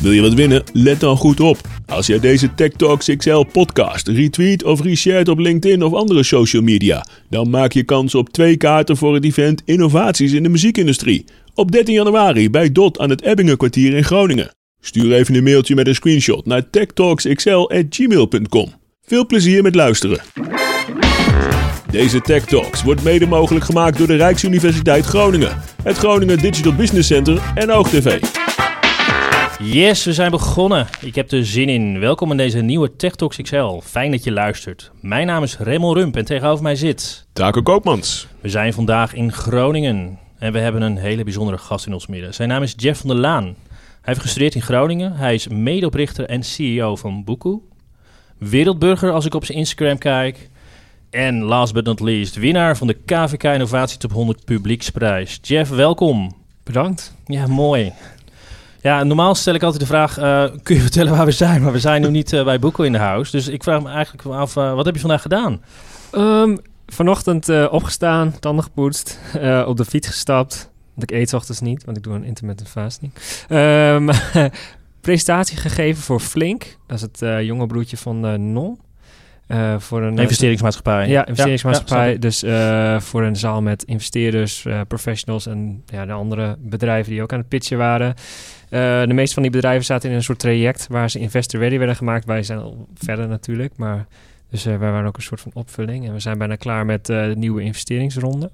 Wil je wat winnen? Let dan goed op. Als jij deze Tech Talks XL podcast retweet of reshared op LinkedIn of andere social media, dan maak je kans op twee kaarten voor het event Innovaties in de muziekindustrie. Op 13 januari bij DOT aan het Ebbingen kwartier in Groningen. Stuur even een mailtje met een screenshot naar techtalksxl.gmail.com. Veel plezier met luisteren. Deze Tech Talks wordt mede mogelijk gemaakt door de Rijksuniversiteit Groningen, het Groningen Digital Business Center en OogTV. Yes, we zijn begonnen. Ik heb er zin in. Welkom in deze nieuwe Tech Talks XL. Fijn dat je luistert. Mijn naam is Remel Rump en tegenover mij zit... Taco Koopmans. We zijn vandaag in Groningen en we hebben een hele bijzondere gast in ons midden. Zijn naam is Jeff van der Laan. Hij heeft gestudeerd in Groningen. Hij is medeoprichter en CEO van Boekoe. Wereldburger als ik op zijn Instagram kijk. En last but not least, winnaar van de KVK Innovatie Top 100 Publieksprijs. Jeff, welkom. Bedankt. Ja, mooi. Ja, normaal stel ik altijd de vraag, eh, kun je vertellen waar we zijn? Maar we zijn nu niet eh, bij Boeko in de house. Dus ik vraag me eigenlijk af, eh, wat heb je vandaag gedaan? Um, vanochtend opgestaan, tanden gepoetst, op de fiets gestapt. Want ik eet ochtends niet, want ik doe een intermittent fasting. Um, presentatie gegeven voor Flink. Dat is het jonge broertje van Non. Uh, voor een investeringsmaatschappij. Ja, investeringsmaatschappij. dus uh, voor een zaal met investeerders, uh, professionals en ja, de andere bedrijven die ook aan het pitchen waren. de meeste van die bedrijven zaten in een soort traject waar ze investor ready werden gemaakt. Wij zijn al verder natuurlijk, maar dus wij waren ook een soort van opvulling. En we zijn bijna klaar met de nieuwe investeringsronde.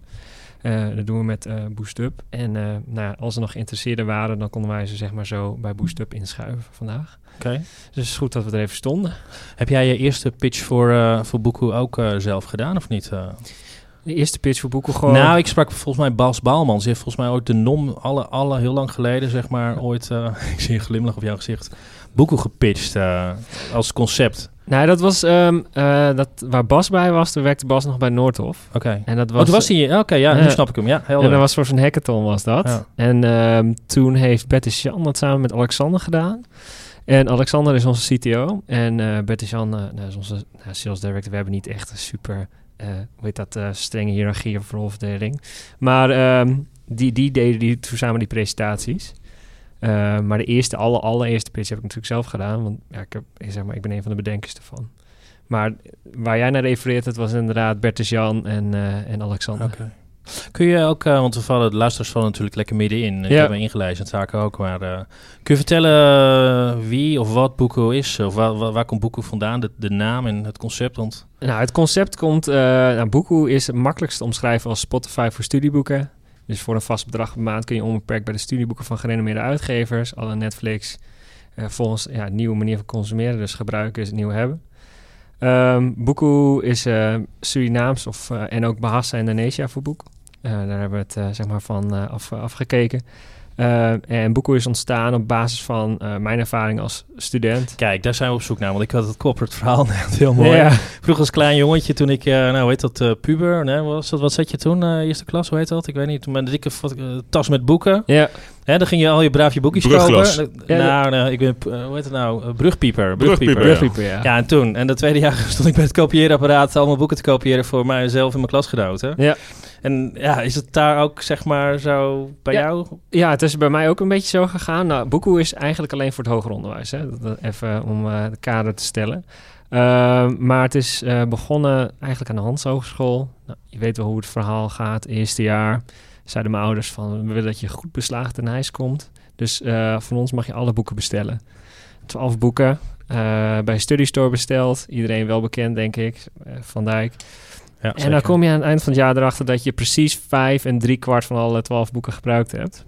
Dat doen we met Boost Up. En nou ja, als er nog geïnteresseerden waren, dan konden wij ze zeg maar zo bij Boost Up inschuiven vandaag. Oké. Dus het is goed dat we er even stonden. Heb jij je eerste pitch voor, uh, voor Boekoe ook uh, zelf gedaan of niet? De eerste pitch voor Boekoe gewoon... Nou, ik sprak volgens mij Bas Baalmans. Die heeft volgens mij ooit de NOM, alle, alle heel lang geleden, zeg maar, ooit... ik zie een glimlach op jouw gezicht. Boekoe gepitcht als concept. Nou, dat was um, dat, waar Bas bij was. Toen werkte Bas nog bij Noordhof. Oké. En dat was. Oh, toen was hij. Oké, ja, nu snap ik hem. Ja, helder. En dat was voor zo'n hackathon was dat. Ja. En um, toen heeft Bette Jan dat samen met Alexander gedaan. En Alexander is onze CTO. En uh, Bertjan uh, nou, is onze nou, sales director. We hebben niet echt een super, hoe heet dat, strenge hiërarchie of rolverdeling. Maar um, die, die deden die, toen samen die presentaties. maar de eerste, alle, allereerste pitch heb ik natuurlijk zelf gedaan. Want ja, ik, heb, zeg maar, ik ben een van de bedenkers ervan. Maar waar jij naar refereert, het was inderdaad Bertjan en, en Alexander. Kun je ook, uh, want we vallen, de luisteraars vallen natuurlijk lekker middenin. Ik ja. heb me ingelezen, het zaken ook. Maar uh, kun je vertellen uh, wie of wat Boeko is? Of waar, waar, waar komt Boeko vandaan? De, de, naam en het concept? Want... Nou, het concept komt... nou, Boeko is het makkelijkst te omschrijven als Spotify voor studieboeken. Dus voor een vast bedrag per maand kun je onbeperkt bij de studieboeken van gerenommeerde uitgevers, alle Netflix, volgens ja, nieuwe manier van consumeren, dus gebruiken is het nieuw hebben. Um, Boeko is Surinaams of, en ook Bahasa Indonesia voor boek. Eh, daar hebben we het eh, zeg maar van eh, af, afgekeken. en Boeko is ontstaan op basis van mijn ervaring als student. Kijk, daar zijn we op zoek naar, want ik had het corporate verhaal heel mooi. Ja. Vroeger als klein jongetje, toen ik, nou hoe heet dat, puber, nee, was dat, wat zat je toen, eerste klas, hoe heet dat? Ik weet niet, met een dikke tas met boeken. Ja. Hè, dan ging je al je braafje boekjes kopen. nou, nou, ik ben, hoe heet het nou, brugpieper. Brugpieper, brugpieper, ja. ja. en toen, en de tweede jaar stond ik bij het kopieerapparaat allemaal boeken te kopiëren voor mijzelf en mijn klasgenoten. Ja. En ja, is het daar ook zeg maar zo bij jou? Ja, het is bij mij ook een beetje zo gegaan. Nou, Boekoe is eigenlijk alleen voor het hoger onderwijs. Hè? Dat, even om uh, de kader te stellen. Uh, maar het is uh, begonnen eigenlijk aan de Hans Hogeschool. Nou, je weet wel hoe het verhaal gaat. Eerste jaar zeiden mijn ouders van... we willen dat je goed beslaagd in huis komt. Dus uh, van ons mag je alle boeken bestellen. Twaalf boeken. bij Study Store besteld. Iedereen wel bekend, denk ik. Van Dijk. Ja, en dan kom je aan het eind van het jaar erachter dat je precies vijf en drie kwart van alle twaalf boeken gebruikt hebt.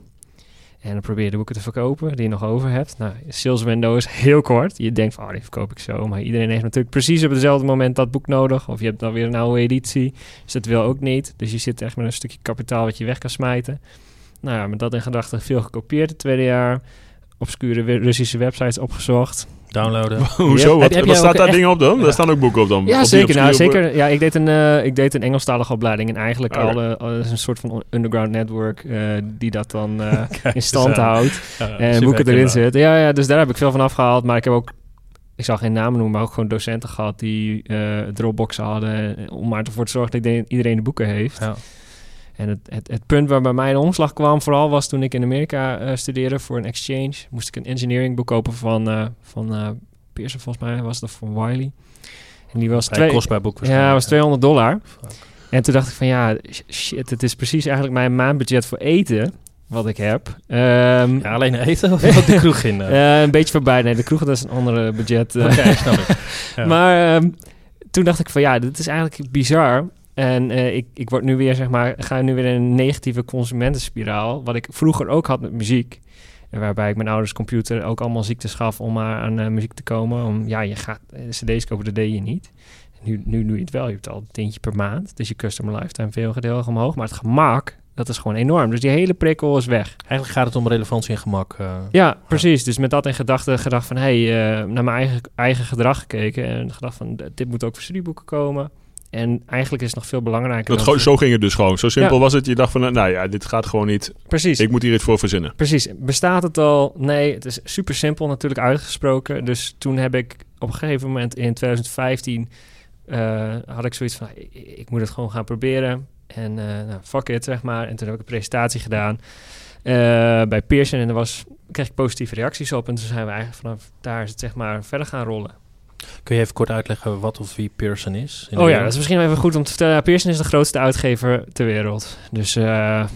En dan probeer je de boeken te verkopen die je nog over hebt. Nou, sales window is heel kort. Je denkt van, oh, die verkoop ik zo. Maar iedereen heeft natuurlijk precies op hetzelfde moment dat boek nodig. Of je hebt dan weer een oude editie. Dus dat wil ook niet. Dus je zit echt met een stukje kapitaal wat je weg kan smijten. Nou ja, met dat in gedachten veel gekopieerd het tweede jaar. Obscure Russische websites opgezocht. Downloaden. Hoezo? Wat, wat staat daar ding op dan? Daar staan ook boeken op dan? Ja, zeker. Nou, zeker. Ja, ik deed een, uh, ik deed een Engelstalige opleiding. En eigenlijk okay. alle, een soort van underground network uh, die dat dan uh, in stand houdt. en boeken erin zitten. Ja, ja, dus daar heb ik veel van afgehaald. Maar ik heb ook, ik zal geen namen noemen, maar ook gewoon docenten gehad die Dropboxen hadden. Om maar ervoor te zorgen dat iedereen de boeken heeft. Ja. En het, het, het punt waar bij mij de omslag kwam, vooral was toen ik in Amerika eh, studeerde voor een exchange. Moest ik een engineering boek kopen van, eh, van eh, Pearson, volgens mij was dat van Wiley. En die was, Vrij twee, kostbaar boek ja, was 200 dollar. Fuck. En toen dacht ik van ja, sh- shit, het is precies eigenlijk mijn maandbudget voor eten wat ik heb. Ehm, Ja, alleen eten of de kroeg in? een beetje voorbij. Nee, de kroeg dat is een andere budget. Oké, snap ik. Ja. Maar ehm, toen dacht ik van ja, dit is eigenlijk bizar. En eh, ik, ik word nu weer, zeg maar, ga nu weer in een negatieve consumentenspiraal. Wat ik vroeger ook had met muziek. Waarbij ik mijn ouders computer ook allemaal ziektes gaf om maar aan eh, muziek te komen. Om, ja, je gaat eh, cd's kopen, dat deed je niet. Nu, nu doe je het wel. Je hebt al een tientje per maand. Dus je customer lifetime veel gedeeld omhoog. Maar het gemak, dat is gewoon enorm. Dus die hele prikkel is weg. Eigenlijk gaat het om relevantie en gemak. Ja, precies. Dus met dat in gedachten gedacht van... hé, hey, naar mijn eigen, eigen gedrag gekeken... en gedacht van, dit moet ook voor studieboeken komen. En eigenlijk is het nog veel belangrijker... Dat gewoon, zo ging het dus gewoon. Zo simpel Ja. was het. Je dacht van, nou ja, dit gaat gewoon niet. Precies, Ik moet hier iets voor verzinnen. precies. Bestaat het al? Nee, het is super simpel natuurlijk uitgesproken. Dus toen heb ik op een gegeven moment in 2015... eh, had ik zoiets van, ik, ik moet het gewoon gaan proberen. En eh nou, fuck it, zeg maar. En toen heb ik een presentatie gedaan eh, bij Pearson. En er was, kreeg ik positieve reacties op. En toen zijn we eigenlijk vanaf daar is het zeg maar verder gaan rollen. Kun je even kort uitleggen wat of wie Pearson is? Oh ja, wereld? dat is misschien even goed om te vertellen. Pearson is de grootste uitgever ter wereld. Dus eh, eh,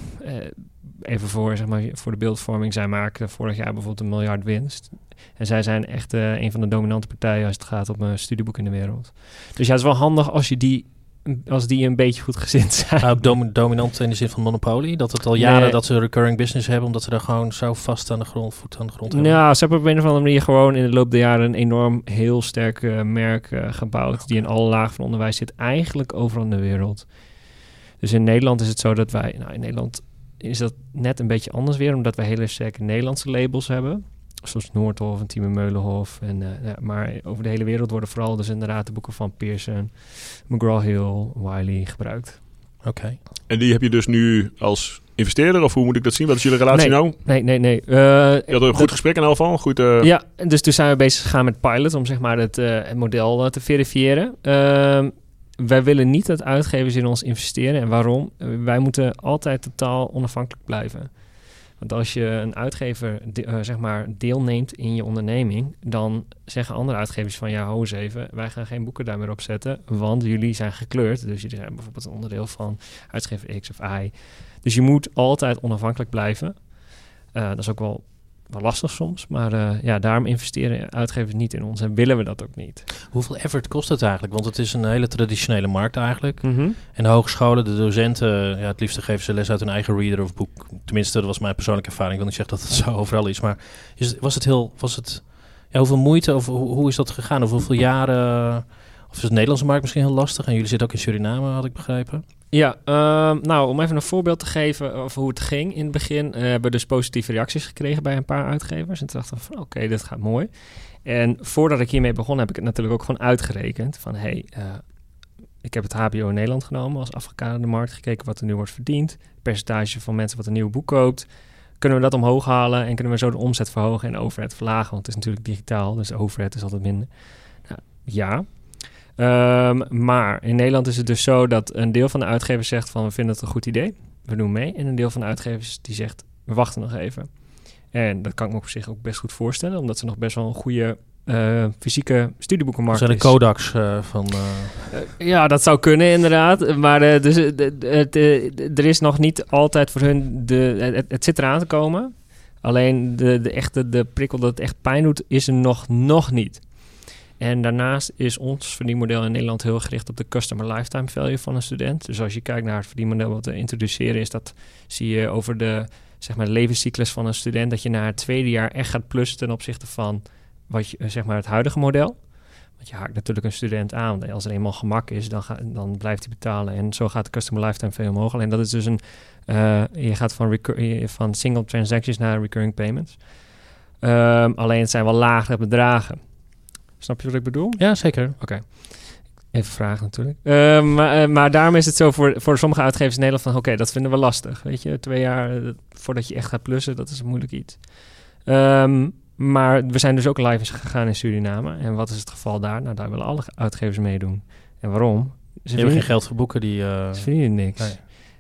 even voor, zeg maar, voor de beeldvorming. Zij maken vorig jaar bijvoorbeeld een miljard winst. En zij zijn echt eh, een van de dominante partijen als het gaat om een studieboek in de wereld. Dus ja, het is wel handig als je die, als die een beetje goed gezind zijn. Maar ook dom- dominant in de zin van monopolie? Dat het al jaren Nee. dat ze recurring business hebben... omdat ze daar gewoon zo vast aan de grond, voet aan de grond hebben? Nou, ze hebben op een of andere manier gewoon in de loop der jaren een enorm heel sterk eh, merk eh, gebouwd. Die in alle lagen van onderwijs zit, eigenlijk overal in de wereld. Dus in Nederland is het zo dat wij, nou in Nederland is dat net een beetje anders weer, omdat wij hele sterke Nederlandse labels hebben. Zoals Noordhof en Tieme Meulenhof. En, eh, ja, maar over de hele wereld worden vooral dus inderdaad de boeken van Pearson, McGraw-Hill, Wiley gebruikt. Oké. En die heb je dus nu als investeerder? Of hoe moet ik dat zien? Wat is jullie relatie Nee. nou? Nee, nee, nee. Eh, Je had een dat- goed gesprek in elk geval. Goed, eh, Ja, en dus toen zijn we bezig gegaan met pilot om zeg maar het, eh, het model eh, te verifiëren. Ehm, wij willen niet dat uitgevers in ons investeren. En waarom? Eh, wij moeten altijd totaal onafhankelijk blijven. Want als je een uitgever eh, zeg maar deelneemt in je onderneming, dan zeggen andere uitgevers van ja, ho eens even, wij gaan geen boeken daar meer op zetten, want jullie zijn gekleurd. Dus jullie zijn bijvoorbeeld een onderdeel van uitgever X of Y. Dus je moet altijd onafhankelijk blijven. Eh, dat is ook wel wel lastig soms. Maar eh, ja, daarom investeren uitgevers niet in ons en willen we dat ook niet. Hoeveel effort kost het eigenlijk? Want het is een hele traditionele markt eigenlijk. Mhm. En de hogescholen, de docenten, ja, het liefst geven ze les uit hun eigen reader of boek. Tenminste, dat was mijn persoonlijke ervaring. Ik wil niet zeggen dat het zo overal is. Maar is, was het heel, was het, ja, hoeveel moeite of hoe, hoe is dat gegaan? Of hoeveel jaren, of is het Nederlandse markt misschien heel lastig? En jullie zitten ook in Suriname, had ik begrepen. Ja, ehm, nou om even een voorbeeld te geven over hoe het ging. In het begin eh, hebben we dus positieve reacties gekregen bij een paar uitgevers. En toen dachten we van oké, dit gaat mooi. En voordat ik hiermee begon heb ik het natuurlijk ook gewoon uitgerekend. Van hey, eh, ik heb het HBO in Nederland genomen als afgekaderde markt. Gekeken wat er nu wordt verdiend. Percentage van mensen wat een nieuw boek koopt. Kunnen we dat omhoog halen en kunnen we zo de omzet verhogen en overhead verlagen? Want het is natuurlijk digitaal, dus overhead is altijd minder. Nou, ja. Ehm, maar in Nederland is het dus zo dat een deel van de uitgevers zegt van we vinden het een goed idee, we doen mee. En een deel van de uitgevers die zegt we wachten nog even. En dat kan ik me op zich ook best goed voorstellen, omdat ze nog best wel een goede eh, fysieke studieboekenmarkt zijn de. Kodaks eh, van... eh, Eh, ja, dat zou kunnen inderdaad. Maar dus, er is nog niet altijd voor hun... De, het, het zit eraan te komen. Alleen de, de, echte, de prikkel dat het echt pijn doet, is er nog, nog niet. En daarnaast is ons verdienmodel in Nederland heel gericht op de customer lifetime value van een student. Dus als je kijkt naar het verdienmodel wat we introduceren, is dat zie je over de, zeg maar, levenscyclus van een student, dat je na het tweede jaar echt gaat plussen ten opzichte van wat je, zeg maar, het huidige model. Want je haakt natuurlijk een student aan. Als er eenmaal gemak is, dan, dan blijft hij betalen. En zo gaat de customer lifetime veel omhoog. Alleen dat is dus een... eh, je gaat van, van single transactions naar recurring payments. Ehm, alleen het zijn wel lagere bedragen. Snap je wat ik bedoel? ja, zeker. Even vragen natuurlijk. Ehm, maar, eh, maar daarom is het zo voor, voor sommige uitgevers in Nederland van... oké, dat vinden we lastig. Weet je, twee jaar eh, voordat je echt gaat plussen, dat is een moeilijk iets. Ehm, maar we zijn dus ook live gegaan in Suriname. En wat is het geval daar? Nou, daar willen alle uitgevers meedoen. En waarom? Ze hebben geen geld voor boeken die... eh, ze verdienen niks. nee.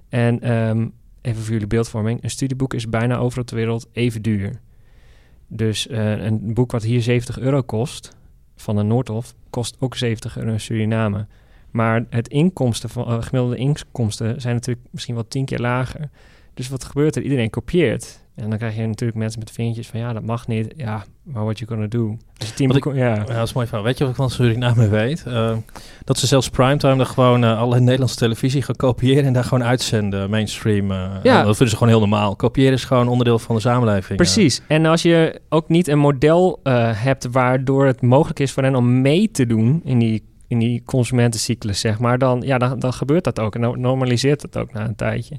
En ehm, even voor jullie beeldvorming. Een studieboek is bijna overal ter wereld even duur. Dus eh, een boek wat hier 70 euro kost, van een Noordhof, kost ook 70 euro in Suriname. Maar het inkomsten van, eh, gemiddelde inkomsten zijn natuurlijk misschien wel tien keer lager. Dus wat gebeurt er? Iedereen kopieert. En dan krijg je natuurlijk mensen met vingertjes van ja, dat mag niet. Ja, maar what you gonna do? Dus je team Wat boeken- ja. Ja, dat is mooi van. Weet je wat ik van Suriname weet? Eh, dat ze zelfs primetime er gewoon eh, alle Nederlandse televisie gaan kopiëren en daar gewoon uitzenden, mainstream. eh, Ja. Dat vinden ze gewoon heel normaal. Kopiëren is gewoon onderdeel van de samenleving. eh. Precies. En als je ook niet een model hebt waardoor het mogelijk is voor hen om mee te doen in die, in die consumentencyclus, zeg maar, dan, ja, dan, dan gebeurt dat ook. En dan normaliseert dat ook na een tijdje.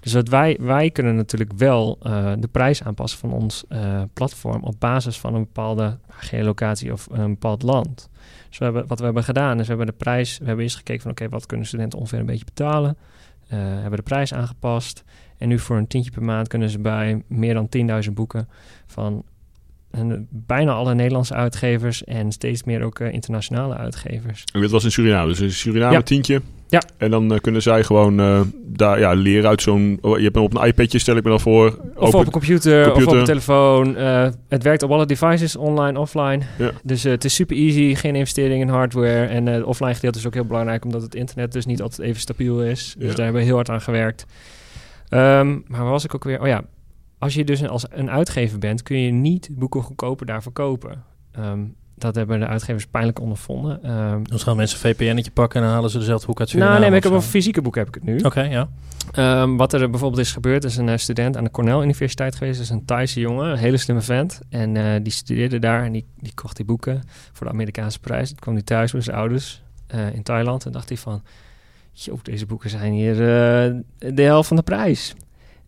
Dus wat wij, wij kunnen natuurlijk wel eh, de prijs aanpassen van ons eh, platform op basis van een bepaalde geolocatie of een bepaald land. Dus we hebben, wat we hebben gedaan is, we hebben de prijs, we hebben eerst gekeken van oké, wat kunnen studenten ongeveer een beetje betalen. Eh, hebben de prijs aangepast. En nu voor een tientje per maand kunnen ze bij meer dan 10.000 boeken van en bijna alle Nederlandse uitgevers en steeds meer ook internationale uitgevers. En dit was in Suriname. Dus in Suriname Ja. tientje. Ja. En dan eh, kunnen zij gewoon eh, daar ja, leren uit zo'n... oh, je hebt hem op een iPadje, stel ik me dan voor. Of Open- op een computer, of op een telefoon. Eh, het werkt op alle devices, online, offline. Ja. Dus het is super easy, geen investering in hardware. En het offline gedeelte is ook heel belangrijk, omdat het internet dus niet altijd even stabiel is. Dus Ja. daar hebben we heel hard aan gewerkt. Ehm, maar waar was ik ook weer? Oh ja, als je dus als een uitgever bent, kun je niet boeken goedkoper daarvoor kopen. Ehm, dat hebben de uitgevers pijnlijk ondervonden. Ehm, Dan gaan mensen een VPN'tje pakken en dan halen ze dezelfde boek uit Suriname. nou, nee, ik heb een fysieke boek heb ik het nu. Oké, ja. Ehm, wat er bijvoorbeeld is gebeurd, is een eh, student aan de Cornell Universiteit geweest. Dat is een Thaise jongen, een hele slimme vent. En eh, die studeerde daar en die, die kocht die boeken voor de Amerikaanse prijs. Toen kwam hij thuis met zijn ouders eh, in Thailand en dacht hij van... Joh, deze boeken zijn hier de helft van de prijs.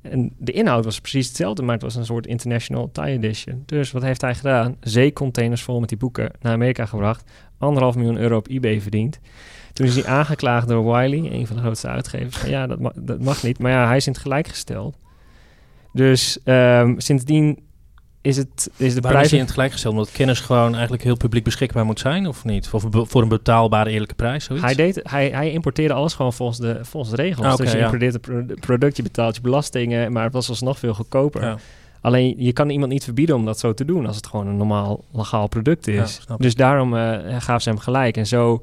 En de inhoud was precies hetzelfde, maar het was een soort international Thai edition. Dus wat heeft hij gedaan? Zeecontainers vol met die boeken naar Amerika gebracht. Anderhalf miljoen euro op eBay verdiend. Toen is hij aangeklaagd door Wiley, een van de grootste uitgevers. Van, ja, dat, dat mag niet. Maar ja, hij is in het gelijk gesteld. Dus ehm, sindsdien is, het, is de prijs... in het gelijk gesteld? Omdat kennis gewoon eigenlijk heel publiek beschikbaar moet zijn, of niet? Of be- voor een betaalbare, eerlijke prijs, zoiets? Hij, deed, hij, hij importeerde alles gewoon volgens de, volgens de regels. Ah, dus je ja. importeert het pro- product, je betaalt je belastingen, maar het was alsnog veel goedkoper. Ja. Alleen je kan iemand niet verbieden om dat zo te doen als het gewoon een normaal legaal product is. dus daarom eh gaven ze hem gelijk. En zo,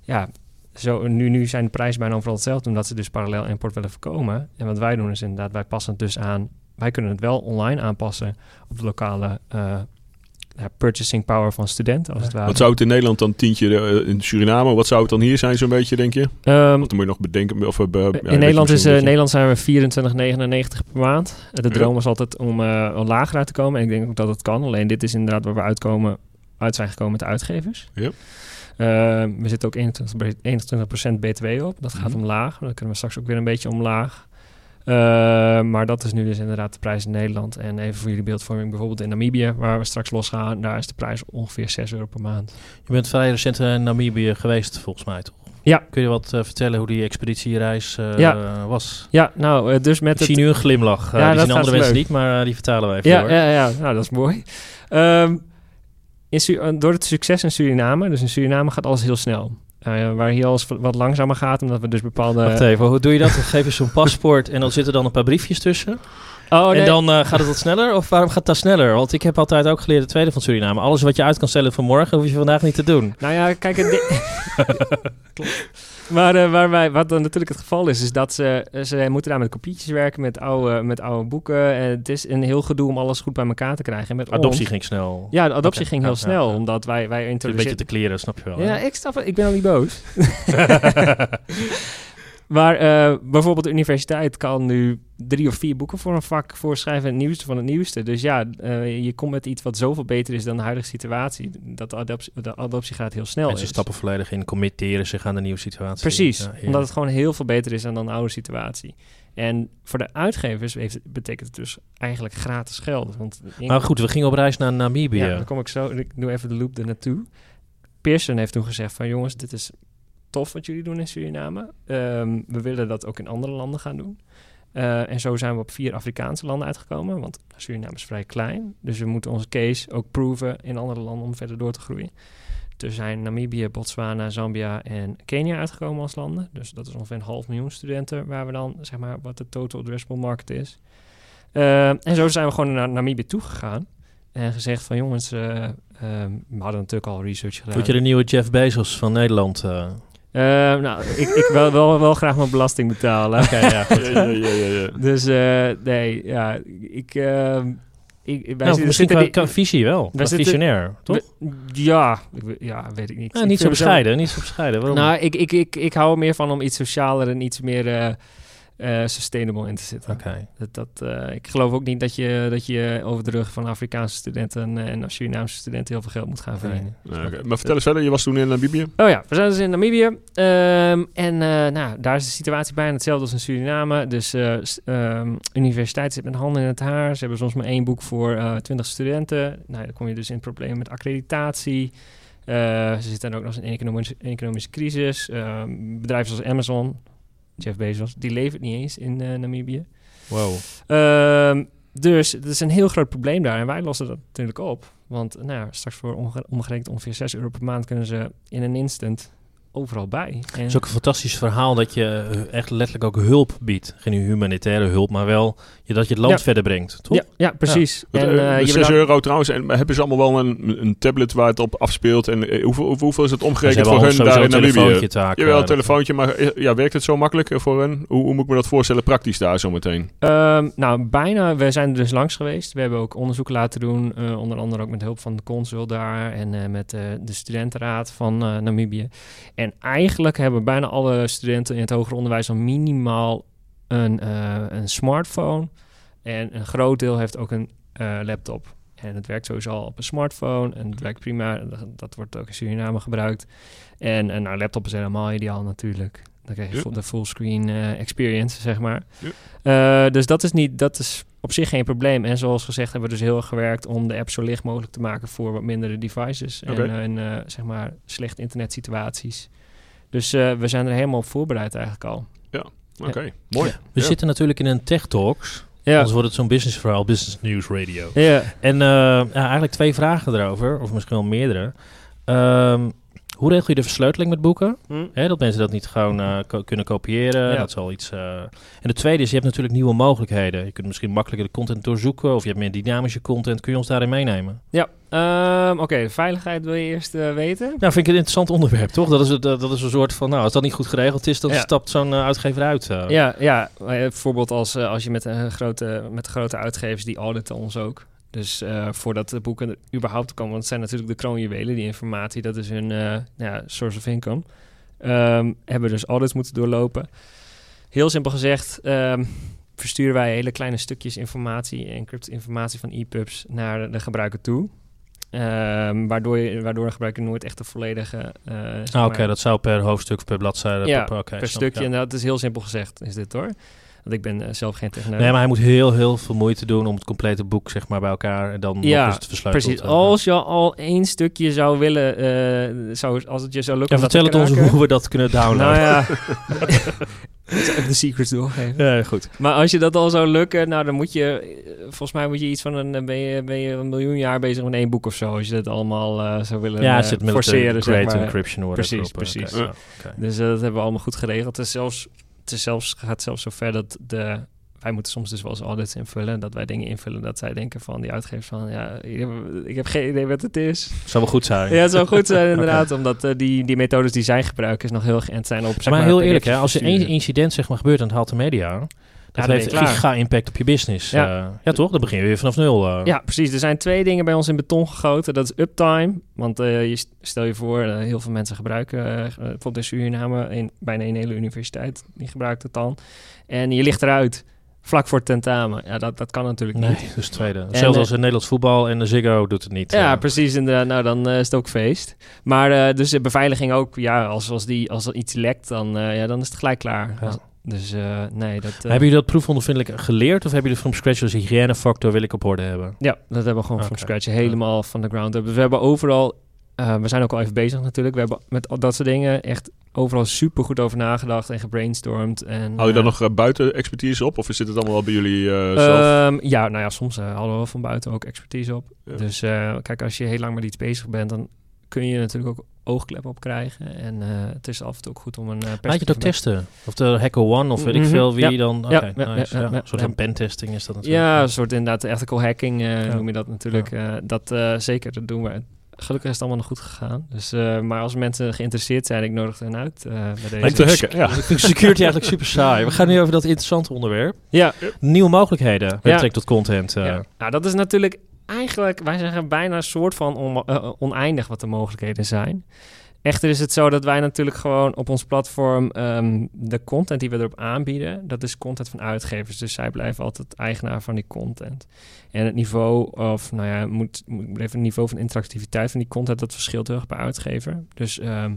ja, zo, nu, nu zijn de prijzen bijna overal hetzelfde, omdat ze dus parallel import willen voorkomen. En wat wij doen is inderdaad, wij passen het dus aan. Wij kunnen het wel online aanpassen op de lokale eh, ja, purchasing power van studenten, als het ware. Wat zou het in Nederland dan tientje eh, in Suriname? Wat zou het dan hier zijn zo'n beetje, denk je? Ehm, Want dan moet je nog bedenken. Of, eh, ja, in Nederland, is, Nederland zijn we 24,99 per maand. De Ja. droom was altijd om eh, lager uit te komen. En ik denk ook dat het kan. Alleen dit is inderdaad waar we uitkomen, uit zijn gekomen met de uitgevers. Ja. Eh, we zitten ook 21%, bre- 21% btw op. Dat gaat Mhm. omlaag. Dan kunnen we straks ook weer een beetje omlaag. Eh, maar dat is nu dus inderdaad de prijs in Nederland. En even voor jullie beeldvorming, bijvoorbeeld in Namibië, waar we straks los gaan, daar is de prijs ongeveer 6 euro per maand. Je bent vrij recent in Namibië geweest, volgens mij, toch? Ja. Kun je wat eh, vertellen hoe die expeditiereis eh, Ja. was? Ja, nou, dus met Ik het... zie nu een glimlach. Ja, die zien andere mensen leuk. niet, maar die vertalen we even Ja, door. ja, ja. Nou, dat is mooi. Ehm, in eh, door het succes in Suriname, dus in Suriname gaat alles heel snel. Eh, waar hier alles wat langzamer gaat, omdat we dus bepaalde... Wacht even, hoe doe je dat? Dan geef je zo'n paspoort en dan zitten dan een paar briefjes tussen. Oh, nee. En dan eh, gaat het wat sneller? Of waarom gaat het daar sneller? Want ik heb altijd ook geleerd, het tweede van Suriname. Alles wat je uit kan stellen voor morgen, hoef je vandaag niet te doen. Nou ja, kijk, Klopt. Maar eh, waar wij, wat dan natuurlijk het geval is, is dat ze, ze moeten daar met kopietjes werken, met oude, met oude boeken. En het is een heel gedoe om alles goed bij elkaar te krijgen. En met Adoptie ons- ging snel. Ja, de adoptie ging heel ja, snel, ja. omdat wij, wij Een beetje te kleren, snap je wel. Ja, hè? ik snap. Ik ben al niet boos. Maar eh, bijvoorbeeld de universiteit kan nu drie of vier boeken voor een vak voorschrijven. Het nieuwste van het nieuwste. Dus ja, eh, je komt met iets wat zoveel beter is dan de huidige situatie. Dat de adoptie, de adoptie gaat heel snel. Mensen is. stappen volledig in, committeren zich aan de nieuwe situatie. Precies, Ja, omdat het gewoon heel veel beter is dan, dan de oude situatie. En voor de uitgevers heeft, betekent het dus eigenlijk gratis geld. Want in- Maar goed, we gingen op reis naar Namibië. ja, dan kom ik zo. Ik doe even de loop er naartoe. Pearson heeft toen gezegd van jongens, dit is tof wat jullie doen in Suriname. Ehm, we willen dat ook in andere landen gaan doen. Eh, en zo zijn we op vier Afrikaanse landen uitgekomen, want Suriname is vrij klein. Dus we moeten onze case ook proeven in andere landen om verder door te groeien. er zijn Namibië, Botswana, Zambia en Kenia uitgekomen als landen. Dus dat is ongeveer een half miljoen studenten waar we dan, zeg maar, wat de total addressable market is. Uh, en zo zijn we gewoon naar Namibië toegegaan. En gezegd van jongens, uh, uh, we hadden natuurlijk al research gedaan. Word je de nieuwe Jeff Bezos van Nederland? Uh? nou, ik, ik wil wel, wel graag mijn belasting betalen. Oké, okay, ja, goed. ja, ja, ja, ja. Dus nee, ja, ik... Ik, wij nou, zitten, misschien qua, qua visie wel. Qua zitten- visionair, toch? we- ja, ik, ja, weet ik niet. Ja, Ik niet zo bescheiden, niet zo bescheiden. Waarom? Nou, ik, ik, ik, ik hou er meer van om iets socialer en iets meer eh, eh, sustainable in te zitten. Dat, dat, eh, ik geloof ook niet dat je, dat je over de rug van Afrikaanse studenten en, en Surinaamse studenten heel veel geld moet gaan verdienen. Nee. Maar vertel eens verder, je was toen in Namibië. Oh ja, we zijn dus in Namibië. Ehm, en eh, nou, daar is de situatie bijna hetzelfde als in Suriname. Dus eh ehm, universiteit zit met handen in het haar. Ze hebben soms maar één boek voor eh 20 studenten. Nou, dan kom je dus in problemen met accreditatie. Eh, ze zitten dan ook nog eens in een economische, economische crisis. Ehm, bedrijven zoals Amazon, Jeff Bezos, die levert niet eens in eh, Namibië. Wow. Ehm, dus het is een heel groot probleem daar. En wij lossen dat natuurlijk op. Want nou, ja, straks voor omge- omgerekend ongeveer 6 euro per maand kunnen ze in een instant overal bij. En, Het is ook een fantastisch verhaal dat je eh, echt letterlijk ook hulp biedt. Geen humanitaire hulp, maar wel je, dat je het land Ja. verder brengt, toch? ja, ja, precies. Want, En, eh, eh, je 6 wil daar- euro trouwens. En hebben ze allemaal wel een, een tablet waar het op afspeelt? En eh, hoeveel, hoeveel, hoeveel is het omgerekend voor hun daar in een Namibië? telefoontje taak. Jawel, eh, een telefoontje, maar eh, ja, werkt het zo makkelijk eh, voor hen? Hoe, hoe moet ik me dat voorstellen praktisch daar zometeen? Ehm, nou, bijna. We zijn er dus langs geweest. We hebben ook onderzoek laten doen. eh, onder andere ook met hulp van de consul daar. En eh, met eh, de studentenraad van eh, Namibië. En eigenlijk hebben bijna alle studenten in het hoger onderwijs al minimaal een, eh, een smartphone. En een groot deel heeft ook een eh, laptop. En het werkt sowieso al op een smartphone. En het werkt prima. Dat, dat wordt ook in Suriname gebruikt. En een nou, laptop is helemaal ideaal natuurlijk. Dan krijg je Ja. de fullscreen eh experience, zeg maar. Ja. Dus dat is, niet, dat is op zich geen probleem. En zoals gezegd hebben we dus heel erg gewerkt om de app zo licht mogelijk te maken voor wat mindere devices. En, en eh, zeg maar slechte internetsituaties. Dus eh, we zijn er helemaal op voorbereid eigenlijk al. Oké, mooi. We Ja. zitten natuurlijk in een Tech Talks. Anders wordt het zo'n business verhaal, business news radio. ja. En eh, ja, eigenlijk twee vragen erover, of misschien wel meerdere. Ehm, hoe regel je de versleuteling met boeken? Hm? Hè, dat mensen dat niet gewoon eh, ko- kunnen kopiëren. Ja. Dat is al iets. eh. En de tweede is, je hebt natuurlijk nieuwe mogelijkheden. Je kunt misschien makkelijker de content doorzoeken. Of je hebt meer dynamische content. Kun je ons daarin meenemen? Ja, ehm, oké. veiligheid wil je eerst eh, weten? Nou, vind ik een interessant onderwerp, toch? Dat is, eh, dat is een soort van, nou, als dat niet goed geregeld is, dan Ja. stapt zo'n uitgever uit. Ja, ja. Bijvoorbeeld als, als je met, een grote, met grote uitgevers, die auditen ons ook. Dus eh, voordat de boeken er überhaupt komen, want het zijn natuurlijk de kroonjuwelen, die informatie, dat is hun eh, ja, source of income. Ehm, hebben we dus audits moeten doorlopen. Heel simpel gezegd, ehm, versturen wij hele kleine stukjes informatie, encrypted informatie van EPUBs naar de gebruiker toe. Ehm, waardoor, je, waardoor een gebruiker nooit echt de volledige... zeg Ah, Oké, dat zou per hoofdstuk of per bladzijde. Ja, per, per stukje. En ja. dat is heel simpel gezegd, is dit hoor. Want ik ben eh, zelf geen techneut. Nee, maar hij moet heel, heel veel moeite doen om het complete boek zeg maar, bij elkaar en dan Ja, nog eens te versleuteld. Precies. eh. Als je al één stukje zou willen, eh, zou, als het je zou lukken. Ja, vertel het ons hoe we dat kunnen downloaden. Nou ja. De secrets doorgeven. Ja, goed. Maar als je dat al zou lukken, nou dan moet je, volgens mij moet je iets van een, ben je, ben je een miljoen jaar bezig met één boek of zo. Als je dat allemaal eh, zou willen Ja, het forceren, zeg maar. encryption order. Precies, precies. Ja. ja. Dus dat hebben we allemaal goed geregeld. Het is zelfs, het is zelfs, gaat zelfs zo ver dat de, wij moeten soms dus wel eens audits invullen. Dat wij dingen invullen dat zij denken van die uitgevers van, ja, ik heb, ik heb geen idee wat het is. Zou wel goed zijn. Ja, het zou goed zijn inderdaad, omdat eh, die, die methodes die zij gebruiken is nog heel geënt zijn op, zeg maar heel eerlijk, hè, als er één incident zeg maar, gebeurt en het haalt de media, dat heeft je klaar. giga impact op je business. Ja. Ja, ja toch? Dan begin je weer vanaf nul. eh. Ja, precies. Er zijn twee dingen bij ons in beton gegoten. Dat is uptime. Want eh, je st- stel je voor, eh, heel veel mensen gebruiken, eh, eh, bijvoorbeeld in Suriname, een, bijna een hele universiteit, die gebruikt het dan. En je ligt eruit vlak voor het tentamen. Ja, dat, dat kan natuurlijk Nee, niet. dus tweede. En, Zelfs eh, als in Nederlands voetbal en de Ziggo doet het niet. Ja, eh. precies. Inderdaad. Nou, dan eh, is het ook feest. Maar eh, dus de beveiliging ook, ja, als, als, die, als er iets lekt, dan, eh, ja, dan is het gelijk klaar. Ja. Als- Dus eh, nee, dat... eh, Hebben jullie dat proefondervindelijk geleerd of hebben jullie from scratch als hygiënefactor wil ik op orde hebben? Ja, dat hebben we gewoon from scratch helemaal van de ground up. Dus we hebben overal, eh, we zijn ook al even bezig natuurlijk. We hebben met al dat soort dingen echt overal super goed over nagedacht en gebrainstormd. En, Hou je daar eh, nog buiten expertise op? Of zit het allemaal wel bij jullie eh, zelf? ehm, ja, nou ja, soms hadden we wel van buiten ook expertise op. Ja. Dus eh, kijk, als je heel lang met iets bezig bent, dan kun je natuurlijk ook oogklep op krijgen. En eh, het is af en toe ook goed om een uh, Laat je testen? Of de Hacker One, of weet ik Mhm, veel, wie ja. dan... Ja, nice. ja, Ja, ja, Een soort van pentesting is dat natuurlijk. Ja, een soort inderdaad ethical hacking eh, Ja. noem je dat natuurlijk. Eh, dat eh, zeker, dat doen we. Gelukkig is het allemaal nog goed gegaan. Dus, eh, maar als mensen geïnteresseerd zijn, ik nodig hen uit eh, bij deze. Lijkt te hacken, ja. Ik vind security eigenlijk super saai. We gaan nu over dat interessante onderwerp. Ja, Nieuwe mogelijkheden met Ja. betrekking tot content. eh. ja. Nou, dat is natuurlijk eigenlijk, wij zeggen bijna een soort van eh, oneindig wat de mogelijkheden zijn. Echter is het zo dat wij natuurlijk gewoon op ons platform ehm, de content die we erop aanbieden, dat is content van uitgevers. Dus zij blijven altijd eigenaar van die content. En het niveau, of nou ja, moet, moet even het niveau van interactiviteit van die content, dat verschilt heel erg per uitgever. Dus ehm,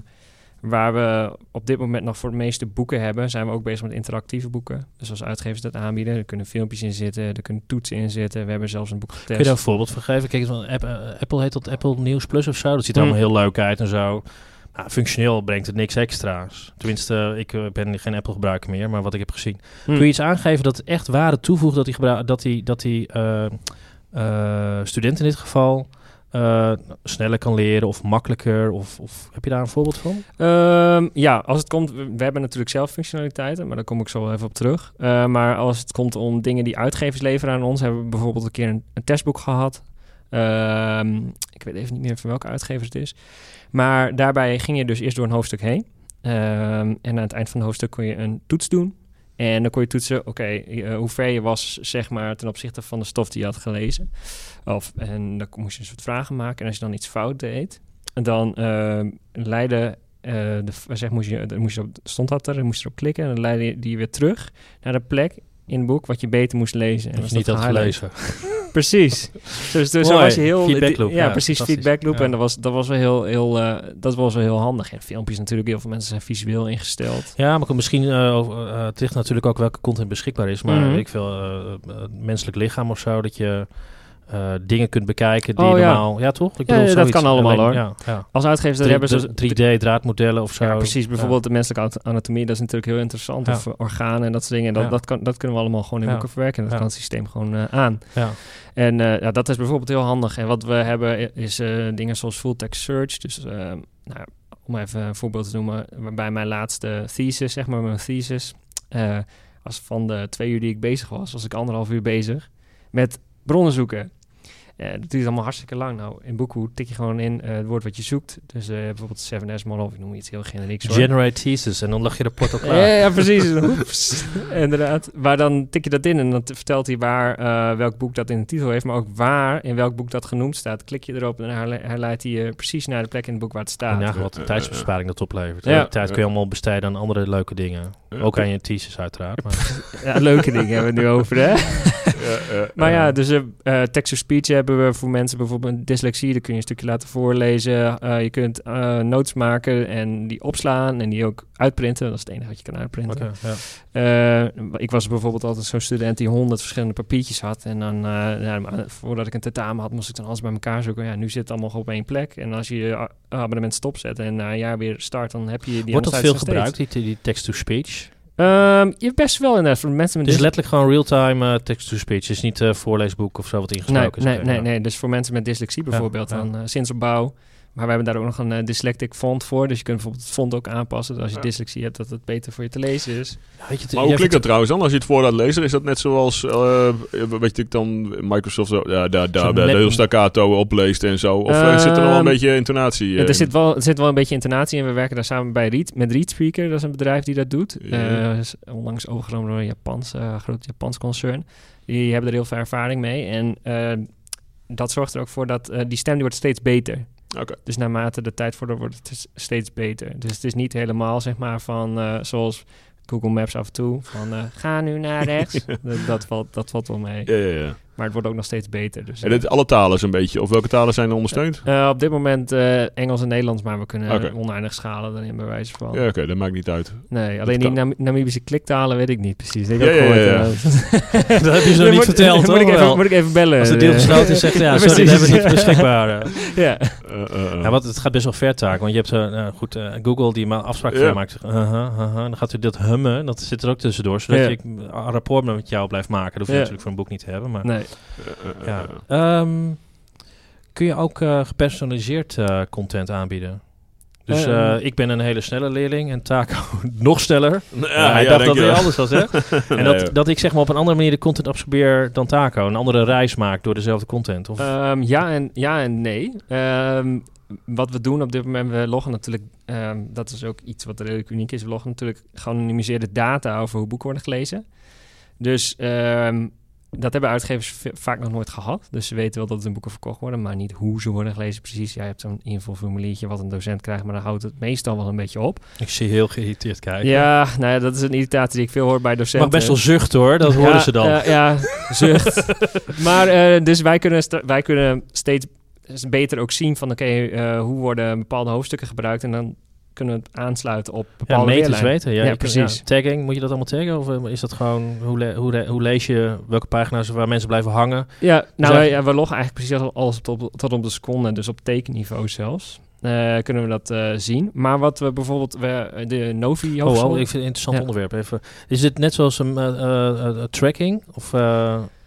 waar we op dit moment nog voor de meeste boeken hebben, zijn we ook bezig met interactieve boeken. Dus als uitgevers dat aanbieden, er kunnen filmpjes in zitten, er kunnen toetsen in zitten. We hebben zelfs een boek getest. Kun je daar een voorbeeld van geven? Kijk, van eh, Apple heet dat Apple News Plus of zo. Dat ziet er Hmm. allemaal heel leuk uit en zo. Maar functioneel brengt het niks extra's. Tenminste, ik eh, ben geen Apple gebruiker meer, maar wat ik heb gezien. Hm. Kun je iets aangeven dat echt waarde toevoegt dat die, dat die, dat die eh, eh, student in dit geval eh, sneller kan leren of makkelijker? Of, of heb je daar een voorbeeld van? Ehm, ja, als het komt, we hebben natuurlijk zelf functionaliteiten, maar daar kom ik zo wel even op terug. Eh, maar als het komt om dingen die uitgevers leveren aan ons, hebben we bijvoorbeeld een keer een, een testboek gehad. Ehm, ik weet even niet meer van welke uitgever het is. Maar daarbij ging je dus eerst door een hoofdstuk heen. Ehm, en aan het eind van het hoofdstuk kon je een toets doen. En dan kon je toetsen, oké, eh, hoe ver je was, zeg maar, ten opzichte van de stof die je had gelezen. Of, en dan moest je een soort vragen maken. En als je dan iets fout deed, dan ehm leidde eh, de, zeg, moest je, moest je op, stond dat er, moest je erop klikken en dan leidde die weer terug naar de plek in het boek wat je beter moest lezen. En Dat je niet had gelezen. Precies. Dus, dus Mooi. was je heel... Feedback loop, Ja, ja, precies, fantastisch. feedback loop. Ja. En dat was, dat was wel heel, heel, eh, dat was wel heel handig. En filmpjes natuurlijk, heel veel mensen zijn visueel ingesteld. Ja, maar misschien, over- eh, het ligt natuurlijk ook welke content beschikbaar is. Maar Mhm. ik veel, menselijk lichaam of zo, dat je eh, dingen kunt bekijken die Oh, ja. normaal... Ja, toch? Ik Ja, dat zoiets. kan allemaal, Alleen- hoor. Ja, ja. Als uitgevers dat Drie- hebben ze... de 3D-draadmodellen of zo. Ja, precies. Bijvoorbeeld de menselijke anato- anatomie, dat is natuurlijk heel interessant. Ja. Of eh, organen en dat soort dingen. Dat, Ja. dat, kan, dat kunnen we allemaal gewoon in Ja. boeken verwerken. En dat Ja. kan het systeem gewoon eh, aan. Ja. En ja, dat is bijvoorbeeld heel handig. En wat we hebben is dingen zoals full text search. Dus nou, om even een voorbeeld te noemen. Bij mijn laatste thesis, zeg maar mijn thesis. als van de twee uur die ik bezig was, was ik anderhalf uur bezig met bronnen zoeken. Eh, dat duurt allemaal hartstikke lang. Nou, in Boekhoe tik je gewoon in eh, het woord wat je zoekt. Dus eh, bijvoorbeeld 7S model, of ik noem iets heel generieks hoor. Generate thesis. En dan lag je rapport al Ja, klaar. ja, precies. Oeps. Inderdaad. Maar dan tik je dat in en dan vertelt hij waar eh, welk boek dat in de titel heeft, maar ook waar in welk boek dat genoemd staat. Klik je erop en hij, hij leidt hij je precies naar de plek in het boek waar het staat. Ja, wat een tijdsbesparing dat oplevert. Ja. Ja. Tijd kun je allemaal besteden aan andere leuke dingen. Ook aan je thesis uiteraard. Maar Ja, leuke dingen hebben we het nu over, hè? Maar ja, dus text-to-speech hebben we voor mensen bijvoorbeeld dyslexie. Dan kun je een stukje laten voorlezen. Eh, je kunt eh, notes maken en die opslaan en die ook uitprinten. Dat is het enige wat je kan uitprinten. Ja. Eh, ik was bijvoorbeeld altijd zo'n student die honderd verschillende papiertjes had. En dan, ja, voordat ik een tentamen had, moest ik dan alles bij elkaar zoeken. Ja, nu zit het allemaal op één plek. En als je je abonnement stopzet en na een jaar weer start, dan heb je die Wordt dat veel gebruikt, die, die text-to-speech? Ehm, je best wel inderdaad. Voor mensen met Het is letterlijk gewoon real-time eh, text-to-speech. Het is niet een voorleesboek of zo wat Nee, ingesproken nee, is. Nee, ja. nee. Dus voor mensen met dyslexie bijvoorbeeld, ja. dan uh, zinsopbouw. Maar we hebben daar ook nog een eh, dyslectic font voor. Dus je kunt bijvoorbeeld het font ook aanpassen. Dat als je Ja. dyslexie hebt, dat het beter voor je te lezen is. Weet je, Maar hoe klinkt dat trouwens dan? Als je het voor laat lezen, is dat net zoals, eh weet ik dan, Microsoft zo, ja, daar, daar, net- heel staccato opleest en zo? Of eh, zit er nog wel een Ehm, beetje intonatie eh, er, in? zit wel, er zit wel een beetje intonatie in. We werken daar samen bij Read, met ReadSpeaker. Dat is een bedrijf die dat doet. Eh, is onlangs overgenomen door een Japans, groot Japans concern. Die hebben er heel veel ervaring mee. En eh, dat zorgt er ook voor dat die stem die wordt steeds beter. Oké. Dus naarmate de tijd vordert, wordt het steeds beter. Dus het is niet helemaal, zeg maar, van eh, zoals Google Maps af en toe. Van eh, ga nu naar rechts. dat, dat, valt, dat valt wel mee. Ja, ja, ja. Maar het wordt ook nog steeds beter. Dus, En dit, alle talen zo'n beetje. Of welke talen zijn er ondersteund? eh, op dit moment eh, Engels en Nederlands, maar we kunnen eh, oneindig schalen daarin bij wijze van. Ja, oké, dat maakt niet uit. Nee, alleen die. Nam- Namibische kliktalen weet ik niet precies. Ik Ja, heb ja, gehoord, ja, ja. eh, Dat heb je zo niet moet- verteld, hoor. Moet ik, even, moet ik even bellen. Als de deal eh. gesloten is, zegt hij, ja, Ja, sorry, dat hebben we niet beschikbaar. eh. ja. Eh, eh, eh. Ja, want het gaat best wel ver taak. Want je hebt eh, goed, eh, Google die maar afspraken Ja. maakt. -huh. Dan gaat hij dat hummen. Dat zit er ook tussendoor. Zodat je een rapport met jou blijft maken. Dat hoef je natuurlijk voor een boek niet te hebben. Maar, Nee. Eh, eh, ja. eh. Ehm, Kun je ook eh, gepersonaliseerd eh, content aanbieden? Dus Eh, ik ben een hele snelle leerling en Taco nog sneller. Ja, hij ja, dacht dat hij anders was, hè? En dat, dat ik zeg maar op een andere manier de content absorbeer dan Taco. Een andere reis maak door dezelfde content. Of, Ehm, ja, en, ja en nee. Ehm, wat we doen op dit moment, we loggen natuurlijk, dat is ook iets wat redelijk uniek is, we loggen natuurlijk geanonimiseerde data over hoe boeken worden gelezen. Dus dat hebben uitgevers vaak nog nooit gehad. Dus ze weten wel dat er boeken verkocht worden, maar niet hoe ze worden gelezen precies. Ja, je hebt zo'n invulformuliertje wat een docent krijgt, maar dan houdt het meestal wel een beetje op. ik zie heel geïrriteerd kijken. Ja, nou ja, dat is een irritatie die ik veel hoor bij docenten. Mag best wel zucht hoor, dat horen ze dan. eh, ja, zucht. maar eh, dus wij kunnen, wij kunnen steeds beter ook zien van... oké, eh, hoe worden bepaalde hoofdstukken gebruikt... en dan kunnen we het aansluiten op Ja, bepaalde meters weerlijnen. weten. Ja, Ja, precies. ja, tagging, moet je dat allemaal taggen? Of eh, is dat gewoon, hoe, le- hoe, le- hoe lees je welke pagina's waar mensen blijven hangen? Ja, nou Dus ja, we loggen eigenlijk precies alles tot, tot op de seconde... dus op tekenniveau zelfs. eh, kunnen we dat eh, zien. Maar wat we bijvoorbeeld... We, de Novi Oh, oh, ik vind het een interessant Ja. onderwerp. Even. Is dit net zoals een tracking? Of,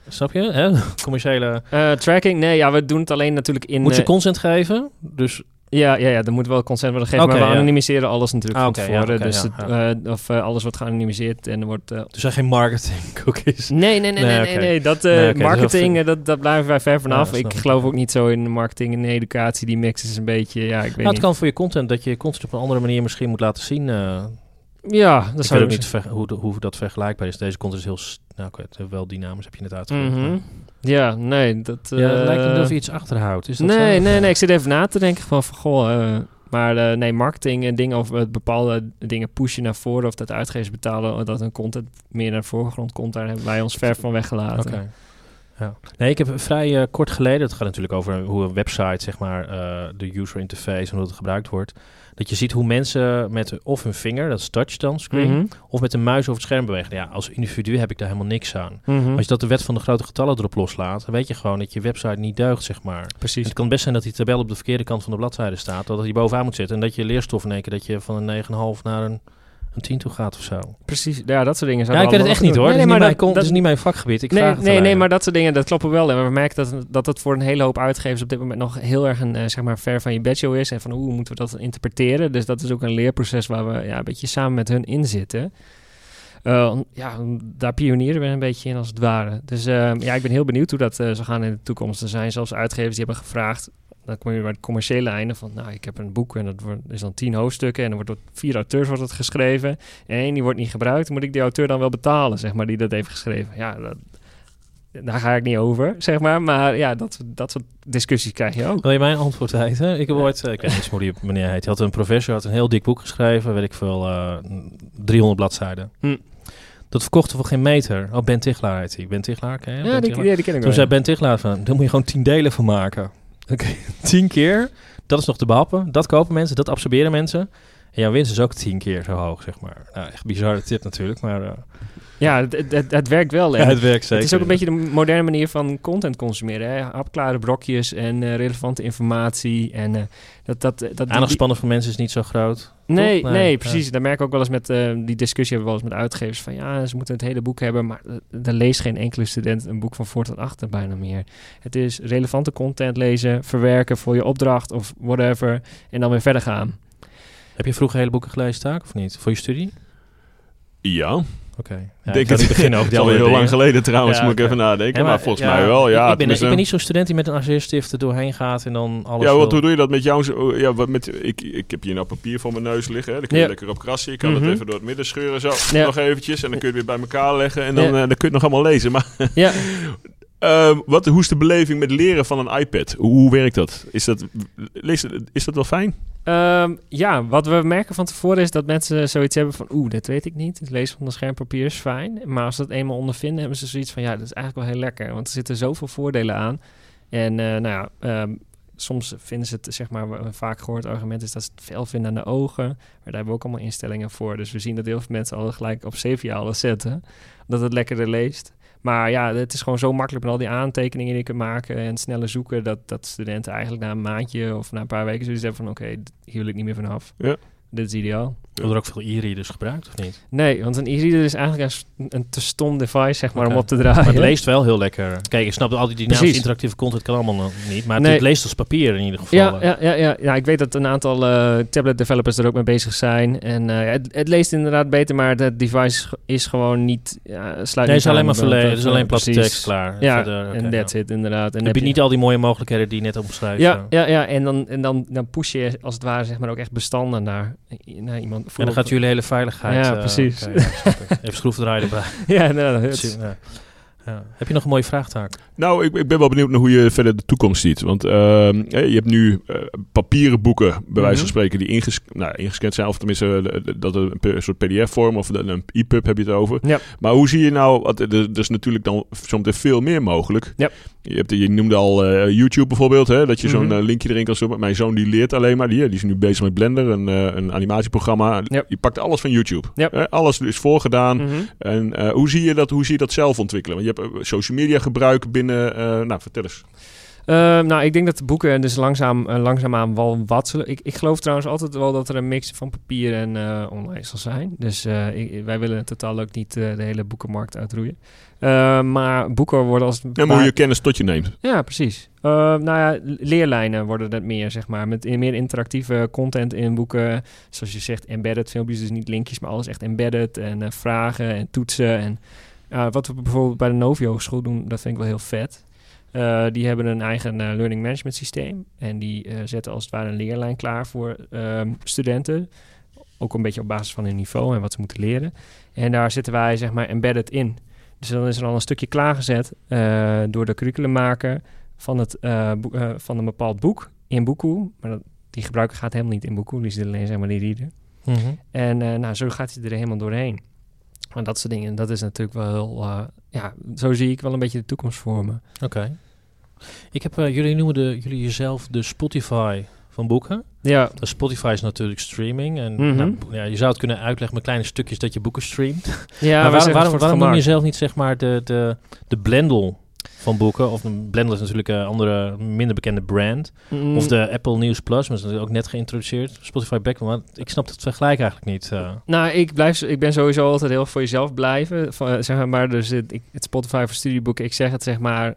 snap je? Hè? Commerciële... Tracking, nee, ja, we doen het alleen natuurlijk in... Moet je consent geven? Dus Ja, ja, ja, er moet wel consent worden gegeven, maar we ja. anonimiseren alles natuurlijk Ah, van ja, dus ja, het, eh, of eh, alles wordt geanonimiseerd en er wordt... eh, er zijn geen marketing cookies. Nee, nee, nee, Nee, nee, nee. Dat Nee, marketing, dat dat, dat blijven wij ver vanaf. Ik ik. geloof ook niet zo in marketing en educatie. Die mix is een beetje, ja, ik weet Nou, het niet. kan voor je content dat je content op een andere manier misschien moet laten zien. Ja, dat ik weet zou ook niet ver- hoe, hoe dat vergelijkbaar is. Deze content is heel... Nou, is wel dynamisch, heb je net uitgelegd. Mhm. Ja, nee, dat... Ja, het lijkt eh, niet of je iets achterhoudt. Is dat nee, zo? nee, nee. Ik zit even na te denken van, van goh... eh, maar eh, nee, marketing en dingen of eh, bepaalde dingen pushen naar voren... of dat uitgevers betalen of dat hun content meer naar de voorgrond komt... daar hebben wij ons ver van weggelaten. Oké. Ja. Nee, ik heb vrij eh, kort geleden, het gaat natuurlijk over hoe een website, zeg maar, eh, de user interface en hoe het gebruikt wordt. Dat je ziet hoe mensen met of hun vinger, dat is touch dan, screen, Mhm. of met een muis over het scherm bewegen. Ja, als individu heb ik daar helemaal niks aan. Mhm. Als je dat de wet van de grote getallen erop loslaat, dan weet je gewoon dat je website niet deugt, zeg maar. Precies. Het kan best zijn dat die tabel op de verkeerde kant van de bladzijde staat, dat hij bovenaan moet zitten en dat je leerstof in één keer dat je van een 9,5 naar een, een 10 toe gaat of zo. Precies, ja, dat soort dingen. Ja, zouden ik we weet het echt niet hoor. Nee, maar dat- is niet mijn vakgebied. Ik nee, vraag het nee, nee, maar dat soort dingen, dat kloppen wel. En we merken dat, dat het voor een hele hoop uitgevers op dit moment nog heel erg een, eh, zeg maar, ver van je bedshow is. En van hoe moeten we dat interpreteren. Dus dat is ook een leerproces waar we ja, een beetje samen met hun in zitten. Eh, ja, daar pionieren we een beetje in als het ware. Dus eh, ja, ik ben heel benieuwd hoe dat eh, zal gaan in de toekomst. Er zijn zelfs uitgevers die hebben gevraagd, dan kom je bij het commerciële einde van, nou, ik heb een boek en dat wordt, is dan tien hoofdstukken en er wordt door vier auteurs wordt het geschreven. En één die wordt niet gebruikt, moet ik die auteur dan wel betalen, zeg maar, die dat heeft geschreven. Ja, dat, daar ga ik niet over, zeg maar. Maar ja, dat, dat soort discussies krijg je ook. Wil je mijn antwoord weten? Ik heb ooit, eh, ik weet niet hoe die meneer heet. Hij had een professor, had een heel dik boek geschreven, weet ik veel, eh 300 bladzijden. Hm. Dat verkochten voor geen meter. Oh, Ben Tichelaar heet hij. Ben Tichelaar, ken je hem? Ja, Ben die, Tichelaar? ja, die ken ik Toen wel. zei Ben Tichelaar van, daar moet je gewoon tien delen van maken. Oké, tien keer, dat is nog te behappen. Dat kopen mensen, dat absorberen mensen. En jouw winst is ook tien keer zo hoog, zeg maar. Nou, echt bizarre tip natuurlijk, maar uh, Ja, het, het, werkt wel. ja, het werkt zeker. Het is ook een beetje de moderne manier van content consumeren. Hè? Hapklare brokjes en eh, relevante informatie. En eh, dat, dat, dat, die- voor mensen is niet zo groot. Nee, nee, Nee, precies. Daar merk ik ook wel eens met eh, die discussie hebben we wel eens met uitgevers van ja, ze moeten het hele boek hebben, maar uh, er leest geen enkele student een boek van voor tot achter bijna meer. Het is relevante content lezen, verwerken voor je opdracht of whatever en dan weer verder gaan. Heb je vroeger hele boeken gelezen, Taak, of niet? Voor je studie? Ja, Oké. Ja, denk ik het. over alweer andere heel lang geleden trouwens, Ja, moet ik even nadenken. Ja, maar, volgens mij wel, ja. Ik, ik, ben, ik ben niet zo'n student die met een arceerstift er doorheen gaat en dan alles Ja, wat hoe doe je dat met jou? Ja, wat met, ik, ik heb hier nou papier voor mijn neus liggen. Hè. Daar kun je lekker op krassen. Je kan Mhm. het even door het midden scheuren zo. Nog eventjes. En dan kun je het weer bij elkaar leggen. En dan, eh, dan kun je het nog allemaal lezen. Maar Ja, eh, wat, hoe is de beleving met leren van een iPad? Hoe, werkt dat? Is dat, lees, is dat wel fijn? Ehm, ja, wat we merken van tevoren is dat mensen zoiets hebben van... oeh, dat weet ik niet. Het lezen van een schermpapier is fijn. Maar als ze het eenmaal ondervinden, hebben ze zoiets van... ja, dat is eigenlijk wel heel lekker. Want er zitten zoveel voordelen aan. En eh, nou ja, ehm, soms vinden ze het, zeg maar... een vaak gehoord argument is dat ze het veel vinden aan de ogen. Maar daar hebben we ook allemaal instellingen voor. Dus we zien dat heel veel mensen al gelijk op sepia zetten. Dat het lekkerder leest. Maar ja, het is gewoon zo makkelijk met al die aantekeningen die je kunt maken en sneller zoeken, dat, dat studenten eigenlijk na een maandje of na een paar weken zoiets hebben van oké, hier wil ik niet meer vanaf. Ja. dit is ideaal. Worden er ook veel e-readers gebruikt, of niet? Nee, want een e-reader is eigenlijk een, een te stom device, zeg maar, om op te draaien. Maar het leest wel heel lekker. Kijk, ik snap dat al die dynamische Precies. interactieve content kan allemaal nog niet. Maar Nee. het leest als papier in ieder geval. Ja, ja, ja, ja, ja, ik weet dat een aantal eh, tablet developers er ook mee bezig zijn. En eh, het, het leest inderdaad beter, maar het device is gewoon niet... Ja, sluit Nee, het niet is alleen maar verleden. Het is alleen platte tekst klaar. Ja, en that's ja. it, inderdaad. En Dan heb je niet al die mooie mogelijkheden die je net omschrijft. Ja, ja, ja, en, dan, en dan, dan push je als het ware zeg maar ook echt bestanden naar, naar iemand. En dan gaat jullie hele veiligheid... Ja, eh, precies. oké, ja. Even schroevendraaien erbij. Ja, het- Ja. Heb je nog een mooie vraagtaak? Nou, ik, ik ben wel benieuwd naar hoe je verder de toekomst ziet. Want ehm, eh, je hebt nu eh, papieren boeken, bij wijze Mhm. van spreken, die inges nou, ingescand zijn. Of tenminste, eh, dat een, een soort pdf-vorm of een EPUB heb je het over. Ja. Maar hoe zie je nou, er, is natuurlijk dan zometeen veel meer mogelijk. Ja. Je, hebt, je noemde al eh, YouTube bijvoorbeeld, hè, dat je zo'n Mhm. linkje erin kan stoppen. Mijn zoon die leert alleen maar, die, die is nu bezig met Blender, een, een animatieprogramma. Ja. Je pakt alles van YouTube. Alles is voorgedaan. Mhm. En hoe, zie je dat, hoe zie je dat zelf ontwikkelen? Want je hebt social media gebruik binnen... eh, nou, vertel eens. Eh, nou, ik denk dat de boeken dus langzaam, eh, langzaamaan wel wat zullen... Ik, ik geloof trouwens altijd wel dat er een mix van papier en eh, online zal zijn. Dus ik- wij willen totaal ook niet de hele boekenmarkt uitroeien. Eh, maar boeken worden als... En hoe je kennis tot je neemt. Ja, precies. Eh, nou ja, leerlijnen worden het meer, zeg maar. Met meer interactieve content in boeken. Zoals je zegt, embedded filmpjes. Dus niet linkjes, maar alles echt embedded. En vragen en toetsen. En ja, wat we bijvoorbeeld bij de Novio School doen, dat vind ik wel heel vet. Eh, die hebben een eigen eh, learning management systeem. En die eh, zetten als het ware een leerlijn klaar voor ehm, studenten. Ook een beetje op basis van hun niveau en wat ze moeten leren. En daar zitten wij, zeg maar, embedded in. Dus dan is er al een stukje klaargezet door de curriculummaker van, het, van een bepaald boek in Boekoe. Maar dat, die gebruiker gaat helemaal niet in Boekoe, die zit alleen zeg maar die reader. En eh, nou, zo gaat hij er helemaal doorheen. En dat soort dingen, dat is natuurlijk wel heel... eh, ja, zo zie ik wel een beetje de toekomst voor me. Oké. Ik heb, eh, jullie noemen de, jullie jezelf de Spotify van boeken. Ja, De Spotify is natuurlijk streaming. En Mhm. nou, ja, je zou het kunnen uitleggen met kleine stukjes dat je boeken streamt. ja maar waarom, waarom, noem je jezelf niet zeg maar de, de, de Blendel van boeken? Of een Blendel is natuurlijk een andere, minder bekende brand. Mm, Of de Apple News Plus, maar is natuurlijk ook net geïntroduceerd. Spotify Back, maar ik snap het vergelijk eigenlijk niet. eh. Nou, ik, blijf, ik ben sowieso altijd heel voor jezelf blijven. Van, eh, zeg maar, dus het, ik, het Spotify voor studieboeken, ik zeg het zeg maar...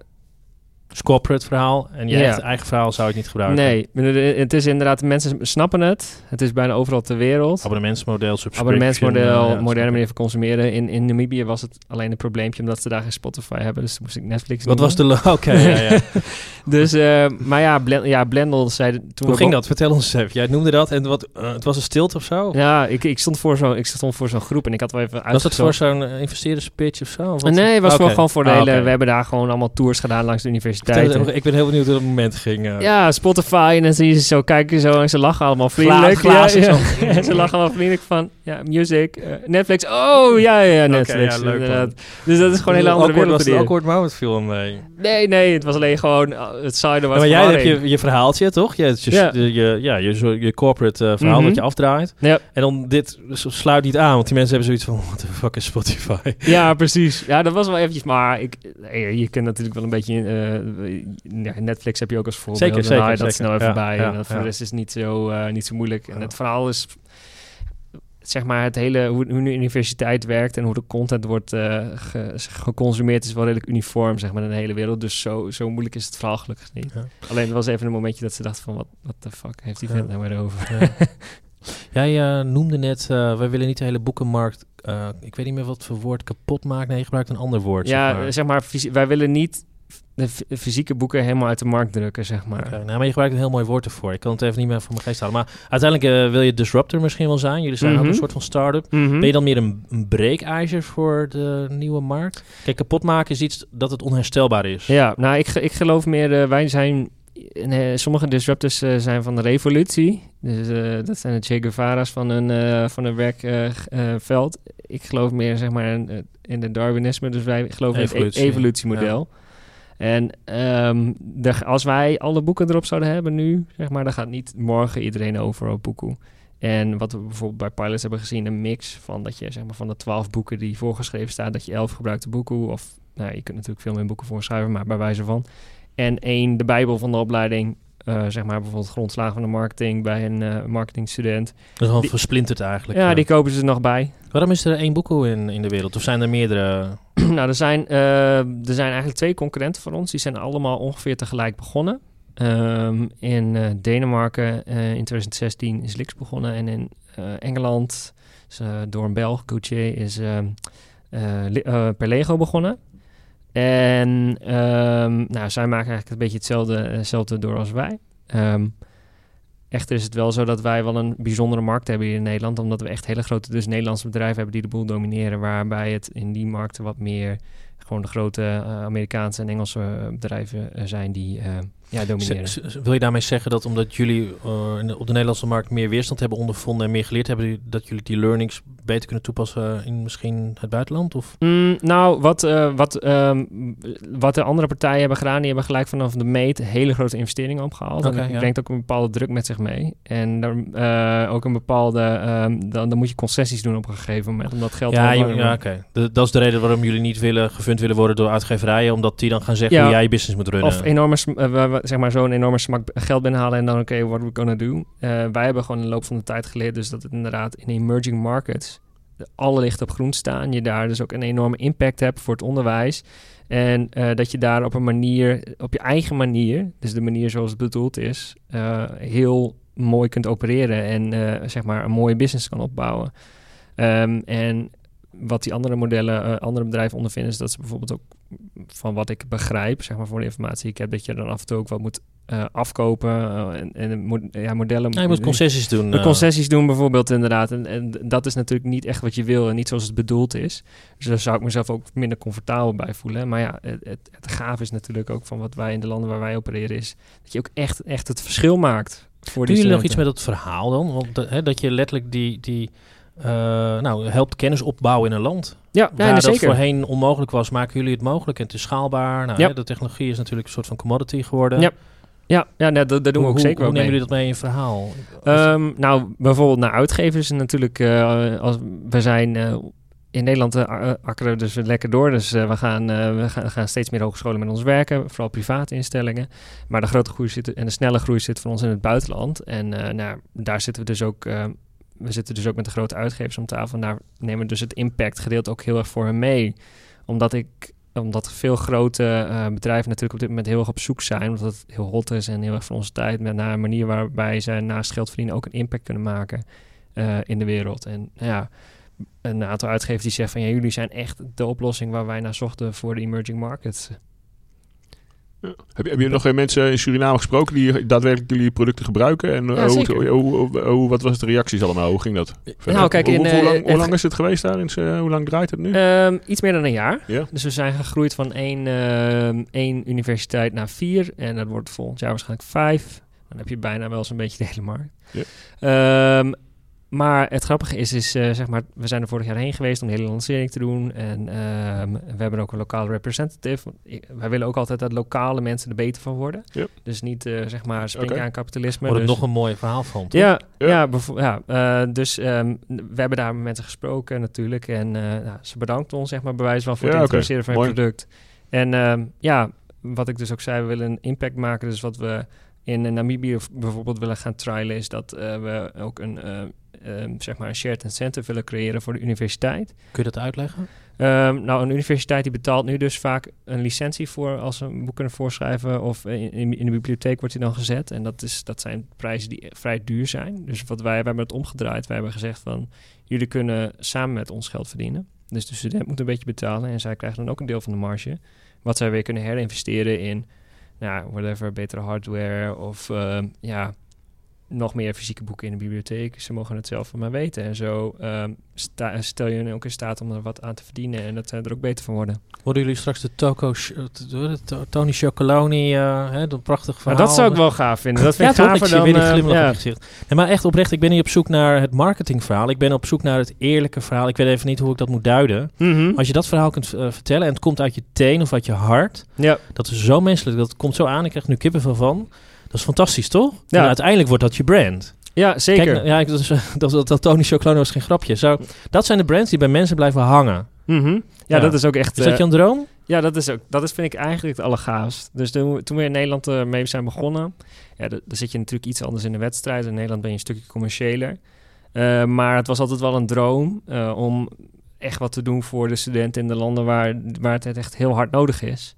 Dus corporate verhaal en je echt eigen verhaal zou het niet gebruiken. Nee, het is inderdaad, mensen snappen het. Het is bijna overal ter wereld. Abonnementsmodel, subscription. abonnementsmodel, eh, ja, snap moderne ik. manier van consumeren. In, in Namibië was het alleen een probleempje omdat ze daar geen Spotify hebben. Dus toen moest ik Netflix Wat was de... Oké, ja, ja. Dus, eh, maar ja, Blend, ja Blendel zei... Toen Hoe ging dat? Vertel ons eens even. Jij noemde dat en wat, eh, het was een stilte of zo? Ja, ik, ik stond voor zo'n ik stond voor zo'n groep en ik had wel even was het voor zo'n investeerderspitch of zo? Of wat? Nee, het was wel gewoon voor de Ah, hele... We hebben daar gewoon allemaal tours gedaan langs de universiteit. Ik ben heel benieuwd hoe dat moment ging. eh. Ja, Spotify en dan zie je ze zo kijken zo en ze lachen allemaal vriendelijk. glazen ja, ja. En ze lachen allemaal vriendelijk van, ja, music, eh, Netflix. Oh, ja, ja, Netflix. ja, leuk, man. Dus dat is gewoon een hele andere wereld. Was het awkward moment viel mee? Nee, nee, het was alleen gewoon uh, het Ja, was maar jij hebt je, je verhaaltje, toch? Je, je, Ja. je, je, ja, je, je corporate eh, verhaal Mhm. dat je afdraait. En dan dit sluit niet aan, want die mensen hebben zoiets van... What the fuck is Spotify? Ja, precies. Ja, dat was wel eventjes, maar ik, eh, je kunt natuurlijk wel een beetje... eh, Netflix heb je ook als voorbeeld. Zeker, zeker, dat zeker. snel even Ja, bij. ja, dat voor ja. de rest is niet zo, eh, niet zo moeilijk. En Ja. het verhaal is... Zeg maar het hele, hoe, hoe de universiteit werkt en hoe de content wordt eh, ge- geconsumeerd is wel redelijk uniform, zeg maar, in de hele wereld. Dus zo, zo moeilijk is het verhaal gelukkig niet. Ja. Alleen er was even een momentje dat ze dachten van, wat the fuck heeft die Ja. vent nou weer over? Ja. Jij eh, noemde net, eh, wij willen niet de hele boekenmarkt... ik weet niet meer wat voor woord kapot maken. Nee, je gebruikt een ander woord. ja, zeg maar. zeg maar, wij willen niet de fysieke boeken helemaal uit de markt drukken, zeg maar. Oké, nou, maar je gebruikt een heel mooi woord ervoor. Ik kan het even niet meer voor mijn geest halen. Maar uiteindelijk eh, wil je disruptor misschien wel zijn. Jullie zijn ook Mhm. een soort van start-up. Mhm. Ben je dan meer een, een breekijzer voor de nieuwe markt? Kijk, kapot maken is iets dat het onherstelbaar is. Ja, nou, ik, ik geloof meer, eh, wij zijn, eh, sommige disruptors zijn van de revolutie. Dus dat zijn de Che Guevara's van hun, van hun werkveld. ik geloof meer, zeg maar, in, in het Darwinisme. Dus wij geloven in het e- evolutiemodel. En ehm, de, als wij alle boeken erop zouden hebben nu, zeg maar, dan gaat niet morgen iedereen over op Boekoe. En wat we bijvoorbeeld bij Pilots hebben gezien, een mix van dat je zeg maar van de twaalf boeken die voorgeschreven staan, dat je elf gebruikt de Boekoe. Of nou, je kunt natuurlijk veel meer boeken voorschrijven, maar bij wijze van. En één, de Bijbel van de opleiding, eh, zeg maar bijvoorbeeld grondslagen van de marketing bij een eh, marketingstudent. Dat is wel Die- versplinterd eigenlijk. Ja, eh. die kopen ze er nog bij. Waarom is er één boekoe in, in de wereld? Of zijn er meerdere? nou, er zijn, er zijn eigenlijk twee concurrenten van ons. Die zijn allemaal ongeveer tegelijk begonnen. Ehm, in Denemarken in 2016 is Lix begonnen. En in Engeland is, door een Belg, Gauthier, is ehm, eh, eh, per Lego begonnen. En ehm, nou, zij maken eigenlijk een beetje hetzelfde, hetzelfde door als wij. Ehm, echter is het wel zo dat wij wel een bijzondere markt hebben hier in Nederland. Omdat we echt hele grote dus Nederlandse bedrijven hebben die de boel domineren. Waarbij het in die markten wat meer gewoon de grote eh, Amerikaanse en Engelse eh, bedrijven eh, zijn die eh, ja, domineren. Z- wil je daarmee zeggen dat omdat jullie eh, op de Nederlandse markt meer weerstand hebben ondervonden en meer geleerd hebben, dat jullie die learnings beter kunnen toepassen in misschien het buitenland? Of? Mm, nou, wat, eh, wat, ehm, wat de andere partijen hebben gedaan, die hebben gelijk vanaf de meet hele grote investeringen opgehaald. En dat ja. brengt ook een bepaalde druk met zich mee. En daar, eh, ook een bepaalde, ehm, dan, dan moet je concessies doen op een gegeven moment, omdat geld Ja, je- ja oké. Dat is de reden waarom jullie niet willen gefund willen worden door uitgeverijen, omdat die dan gaan zeggen Ja. hoe jij je business moet runnen. Of enorme, sm- we- we- zeg maar zo'n enorme smak geld binnenhalen en dan oké, what we gonna do? Eh, wij hebben gewoon in de loop van de tijd geleerd dus dat het inderdaad in emerging markets alle lichten op groen staan. Je daar dus ook een enorme impact hebt voor het onderwijs. En eh, dat je daar op een manier, op je eigen manier, dus de manier zoals het bedoeld is, eh, heel mooi kunt opereren en zeg maar een mooie business kan opbouwen. Ehm, en wat die andere modellen, eh, andere bedrijven ondervinden, is dat ze bijvoorbeeld ook van wat ik begrijp, zeg maar voor de informatie die ik heb, dat je dan af en toe ook wat moet eh, afkopen eh, en, en ja, modellen. Ja, je moet concessies doen. concessies doen bijvoorbeeld inderdaad. En, en dat is natuurlijk niet echt wat je wil en niet zoals het bedoeld is. Dus daar zou ik mezelf ook minder comfortabel bij voelen. Maar ja, het, het, het gaaf is natuurlijk ook van wat wij in de landen waar wij opereren is... dat je ook echt, echt het verschil maakt voor Doen jullie nog iets met dat verhaal dan? Want dat, hè, dat je letterlijk die, die eh, nou, helpt kennis opbouwen in een land. Ja, Waar dat zeker. voorheen onmogelijk was, maken jullie het mogelijk en het is schaalbaar. Nou, Ja. hè, de technologie is natuurlijk een soort van commodity geworden. Ja, Ja, ja nee, dat, dat doen we Hoe- ook hoe, zeker Hoe mee. nemen jullie dat mee in verhaal? Ehm, nou, bijvoorbeeld naar uitgevers natuurlijk. eh, als, we zijn eh, in Nederland eh, akkeren we dus lekker door. Dus we, gaan, we gaan, gaan steeds meer hogescholen met ons werken. Vooral private instellingen. Maar de grote groei zit en de snelle groei zit voor ons in het buitenland. En nou, daar zitten we dus ook... we zitten dus ook met de grote uitgevers om tafel. En daar nemen we dus het impact gedeelte ook heel erg voor hen mee. Omdat ik omdat veel grote eh, bedrijven natuurlijk op dit moment heel erg op zoek zijn, omdat het heel hot is en heel erg van onze tijd, met naar een manier waarbij ze naast geld verdienen ook een impact kunnen maken eh, in de wereld. En nou ja, een aantal uitgevers die zeggen van ja, jullie zijn echt de oplossing waar wij naar zochten voor de emerging markets. Heb, je- heb je nog geen mensen in Suriname gesproken die daadwerkelijk jullie producten gebruiken? En eh, Ja, hoe, hoe, wat was de reacties allemaal? Hoe ging dat? Nou, kijk, hoe, in, hoe, eh, lang, hoe het- lang is het geweest daar? In, eh, hoe lang draait het nu? Ehm, iets meer dan een jaar. ja? Dus we zijn gegroeid van één, ehm, één universiteit naar vier. En dat wordt volgend jaar waarschijnlijk vijf. Dan heb je bijna wel zo'n beetje de hele markt. Ja. Maar het grappige is, is eh, zeg maar, we zijn er vorig jaar heen geweest om de hele lancering te doen. En ehm, we hebben ook een lokale representative. Wij willen ook altijd dat lokale mensen er beter van worden. Dus niet, eh, zeg maar, springen aan kapitalisme. Wordt het dus, nog een mooi verhaal van, toch? ja, Ja. ja. eh, dus ehm, we hebben daar met mensen gesproken natuurlijk. En eh, nou, ze bedankten ons, zeg maar, bewijs wel voor Ja, het introduceren van het Mooi. product. En ehm, ja, wat ik dus ook zei, we willen een impact maken. Dus wat we in eh, Namibië bijvoorbeeld willen gaan trialen, is dat eh, we ook een, eh, ehm, zeg maar een shared incentive willen creëren voor de universiteit. Kun je dat uitleggen? Ehm, nou, een universiteit die betaalt nu dus vaak een licentie voor als ze een boek kunnen voorschrijven. Of in, in, in de bibliotheek wordt die dan gezet. En dat, is, dat zijn prijzen die vrij duur zijn. Dus wat wij, wij hebben het omgedraaid. Wij hebben gezegd van jullie kunnen samen met ons geld verdienen. Dus de student moet een beetje betalen en zij krijgen dan ook een deel van de marge. Wat zij weer kunnen herinvesteren in, nou, whatever, betere hardware of ehm, ja, nog meer fysieke boeken in de bibliotheek. Ze mogen het zelf van mij weten. En zo ehm, sta- stel je hen ook in staat om er wat aan te verdienen en dat zij er ook beter van worden. Worden jullie straks de Toko, Ch- eh, de to- Tony Chocoloni, eh hè, dat prachtig verhaal. Nou, dat zou ik wel gaaf vinden. Dat vind ja, ik gaver Ik dan... weer eh, glimlach ja. gezicht. Nee, maar echt oprecht, ik ben niet op zoek naar het marketingverhaal. Ik ben op zoek naar het eerlijke verhaal. Ik weet even niet hoe ik dat moet duiden. Mhm. Als je dat verhaal kunt eh, vertellen en het komt uit je teen of uit je hart, Ja, dat is zo menselijk, dat komt zo aan. Ik krijg nu kippenvel van. Dat is fantastisch, toch? Ja. En uiteindelijk wordt dat je brand. ja zeker. Kijk, nou, ja, ik, dat, is, dat, dat, dat Tony Chocoloni was geen grapje. Zo, dat zijn de brands die bij mensen blijven hangen. Mhm. ja, Ja. dat is ook echt... Is dat eh, jouw droom? Ja, dat is ook. Dat is, vind ik eigenlijk het allergaafst. Dus toen, toen we in Nederland uh, mee zijn begonnen, ja, dan zit je natuurlijk iets anders in de wedstrijd. In Nederland ben je een stukje commercieler. Uh, maar het was altijd wel een droom uh, om echt wat te doen voor de studenten in de landen waar, waar het echt heel hard nodig is.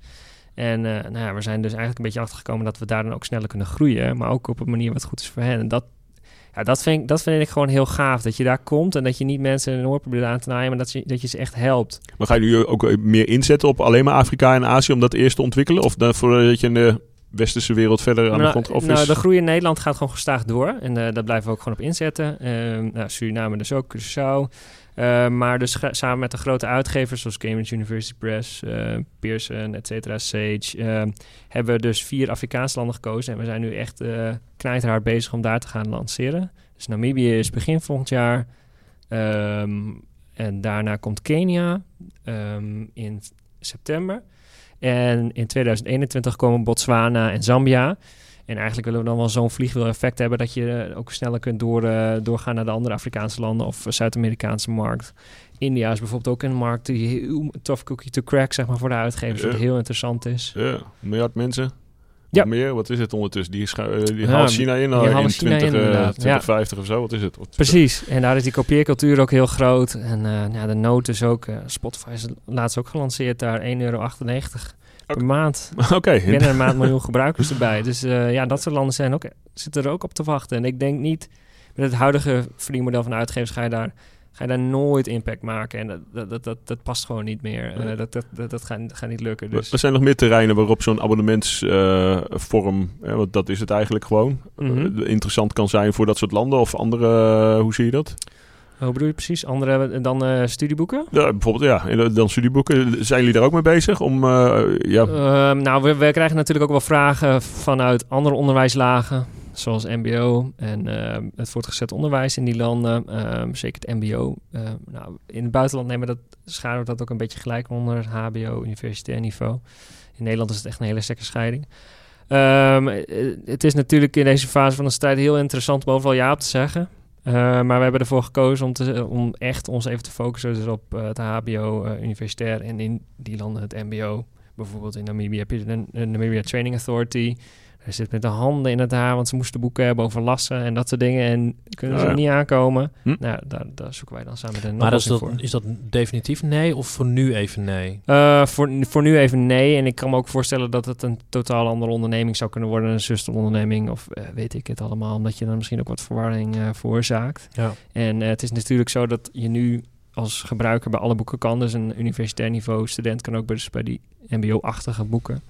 En nou ja, we zijn dus eigenlijk een beetje achtergekomen dat we daar dan ook sneller kunnen groeien. Maar ook op een manier wat goed is voor hen. En dat, ja, dat, vind ik, dat vind ik gewoon heel gaaf. Dat je daar komt en dat je niet mensen een oor probeert aan te naaien, maar dat je, dat je ze echt helpt. Maar ga je nu ook meer inzetten op alleen maar Afrika en Azië om dat eerst te ontwikkelen? Of dan voordat je in de westerse wereld verder aan nou, de grond? Of nou, de groei in Nederland gaat gewoon gestaag door. En uh, daar blijven we ook gewoon op inzetten. Uh, nou, Suriname dus ook, Curaçao. Uh, maar dus samen met de grote uitgevers zoals Cambridge University Press, uh, Pearson, et cetera, Sage, uh, hebben we dus vier Afrikaanse landen gekozen. En we zijn nu echt knijterhard bezig om daar te gaan lanceren. Dus Namibië is begin volgend jaar. Um, en daarna komt Kenia um, in september. En in 2021 komen Botswana en Zambia. En eigenlijk willen we dan wel zo'n vliegwiel-effect hebben dat je ook sneller kunt door, uh, doorgaan naar de andere Afrikaanse landen of Zuid-Amerikaanse markt. India is bijvoorbeeld ook een markt die heel tough cookie to crack, zeg maar, voor de uitgevers, Ja. wat heel interessant is. Ja, een miljard mensen. Ja. Meer, wat is het ondertussen? Die, eh, die Ja, haalt China in, in, 20, eh, inderdaad. 2050 of zo. Wat is het? Wat- Precies, en daar is die kopieercultuur ook heel groot. En eh, ja, de noot is ook, eh, Spotify is laatst ook gelanceerd daar, 1,98 euro Per maand. Oké, binnen een maand miljoen gebruikers erbij. Dus eh, ja, dat soort landen zijn ook, zitten er ook op te wachten. En ik denk niet, met het huidige verdienmodel van uitgevers ga je daar, ga je daar nooit impact maken. En dat, dat, dat, dat, dat past gewoon niet meer. Nee. dat, dat, dat, dat gaat, gaat niet lukken. Er Dus. er zijn nog meer terreinen waarop zo'n abonnementsvorm, eh, want dat is het eigenlijk gewoon, Mhm. interessant kan zijn voor dat soort landen of andere, hoe zie je dat? Hoe bedoel je precies? Andere dan eh, studieboeken? Ja, bijvoorbeeld, ja, en dan studieboeken. Zijn jullie daar ook mee bezig? Om, eh, ja, Ehm, nou, we, we krijgen natuurlijk ook wel vragen vanuit andere onderwijslagen, zoals MBO en ehm, het voortgezet onderwijs in die landen. Ehm, zeker het MBO. Nou, in het buitenland nemen we dat, scharen we dat ook een beetje gelijk onder het HBO, universitair niveau. In Nederland is het echt een hele sterke scheiding. Eh, het is natuurlijk in deze fase van de strijd heel interessant om overal ja op te zeggen. Eh, maar we hebben ervoor gekozen om, te, om echt ons even te focussen dus op eh, het HBO, eh, universitair en in die landen het MBO. Bijvoorbeeld in Namibië heb je de, de Namibia Training Authority. Hij zit met de handen in het haar, want ze moesten boeken hebben over lassen en dat soort dingen. En kunnen ze Ja, ja. niet aankomen. Hm. Nou, daar, daar zoeken wij dan samen de Maar is oplossing dat, voor. is dat definitief nee of voor nu even nee? Eh, voor, voor nu even nee. En ik kan me ook voorstellen dat het een totaal andere onderneming zou kunnen worden. Een zusteronderneming of eh, weet ik het allemaal. Omdat je dan misschien ook wat verwarring eh, veroorzaakt. Ja. En eh, het is natuurlijk zo dat je nu als gebruiker bij alle boeken kan. Dus een universitair niveau student kan ook bij, dus bij die mbo-achtige boeken.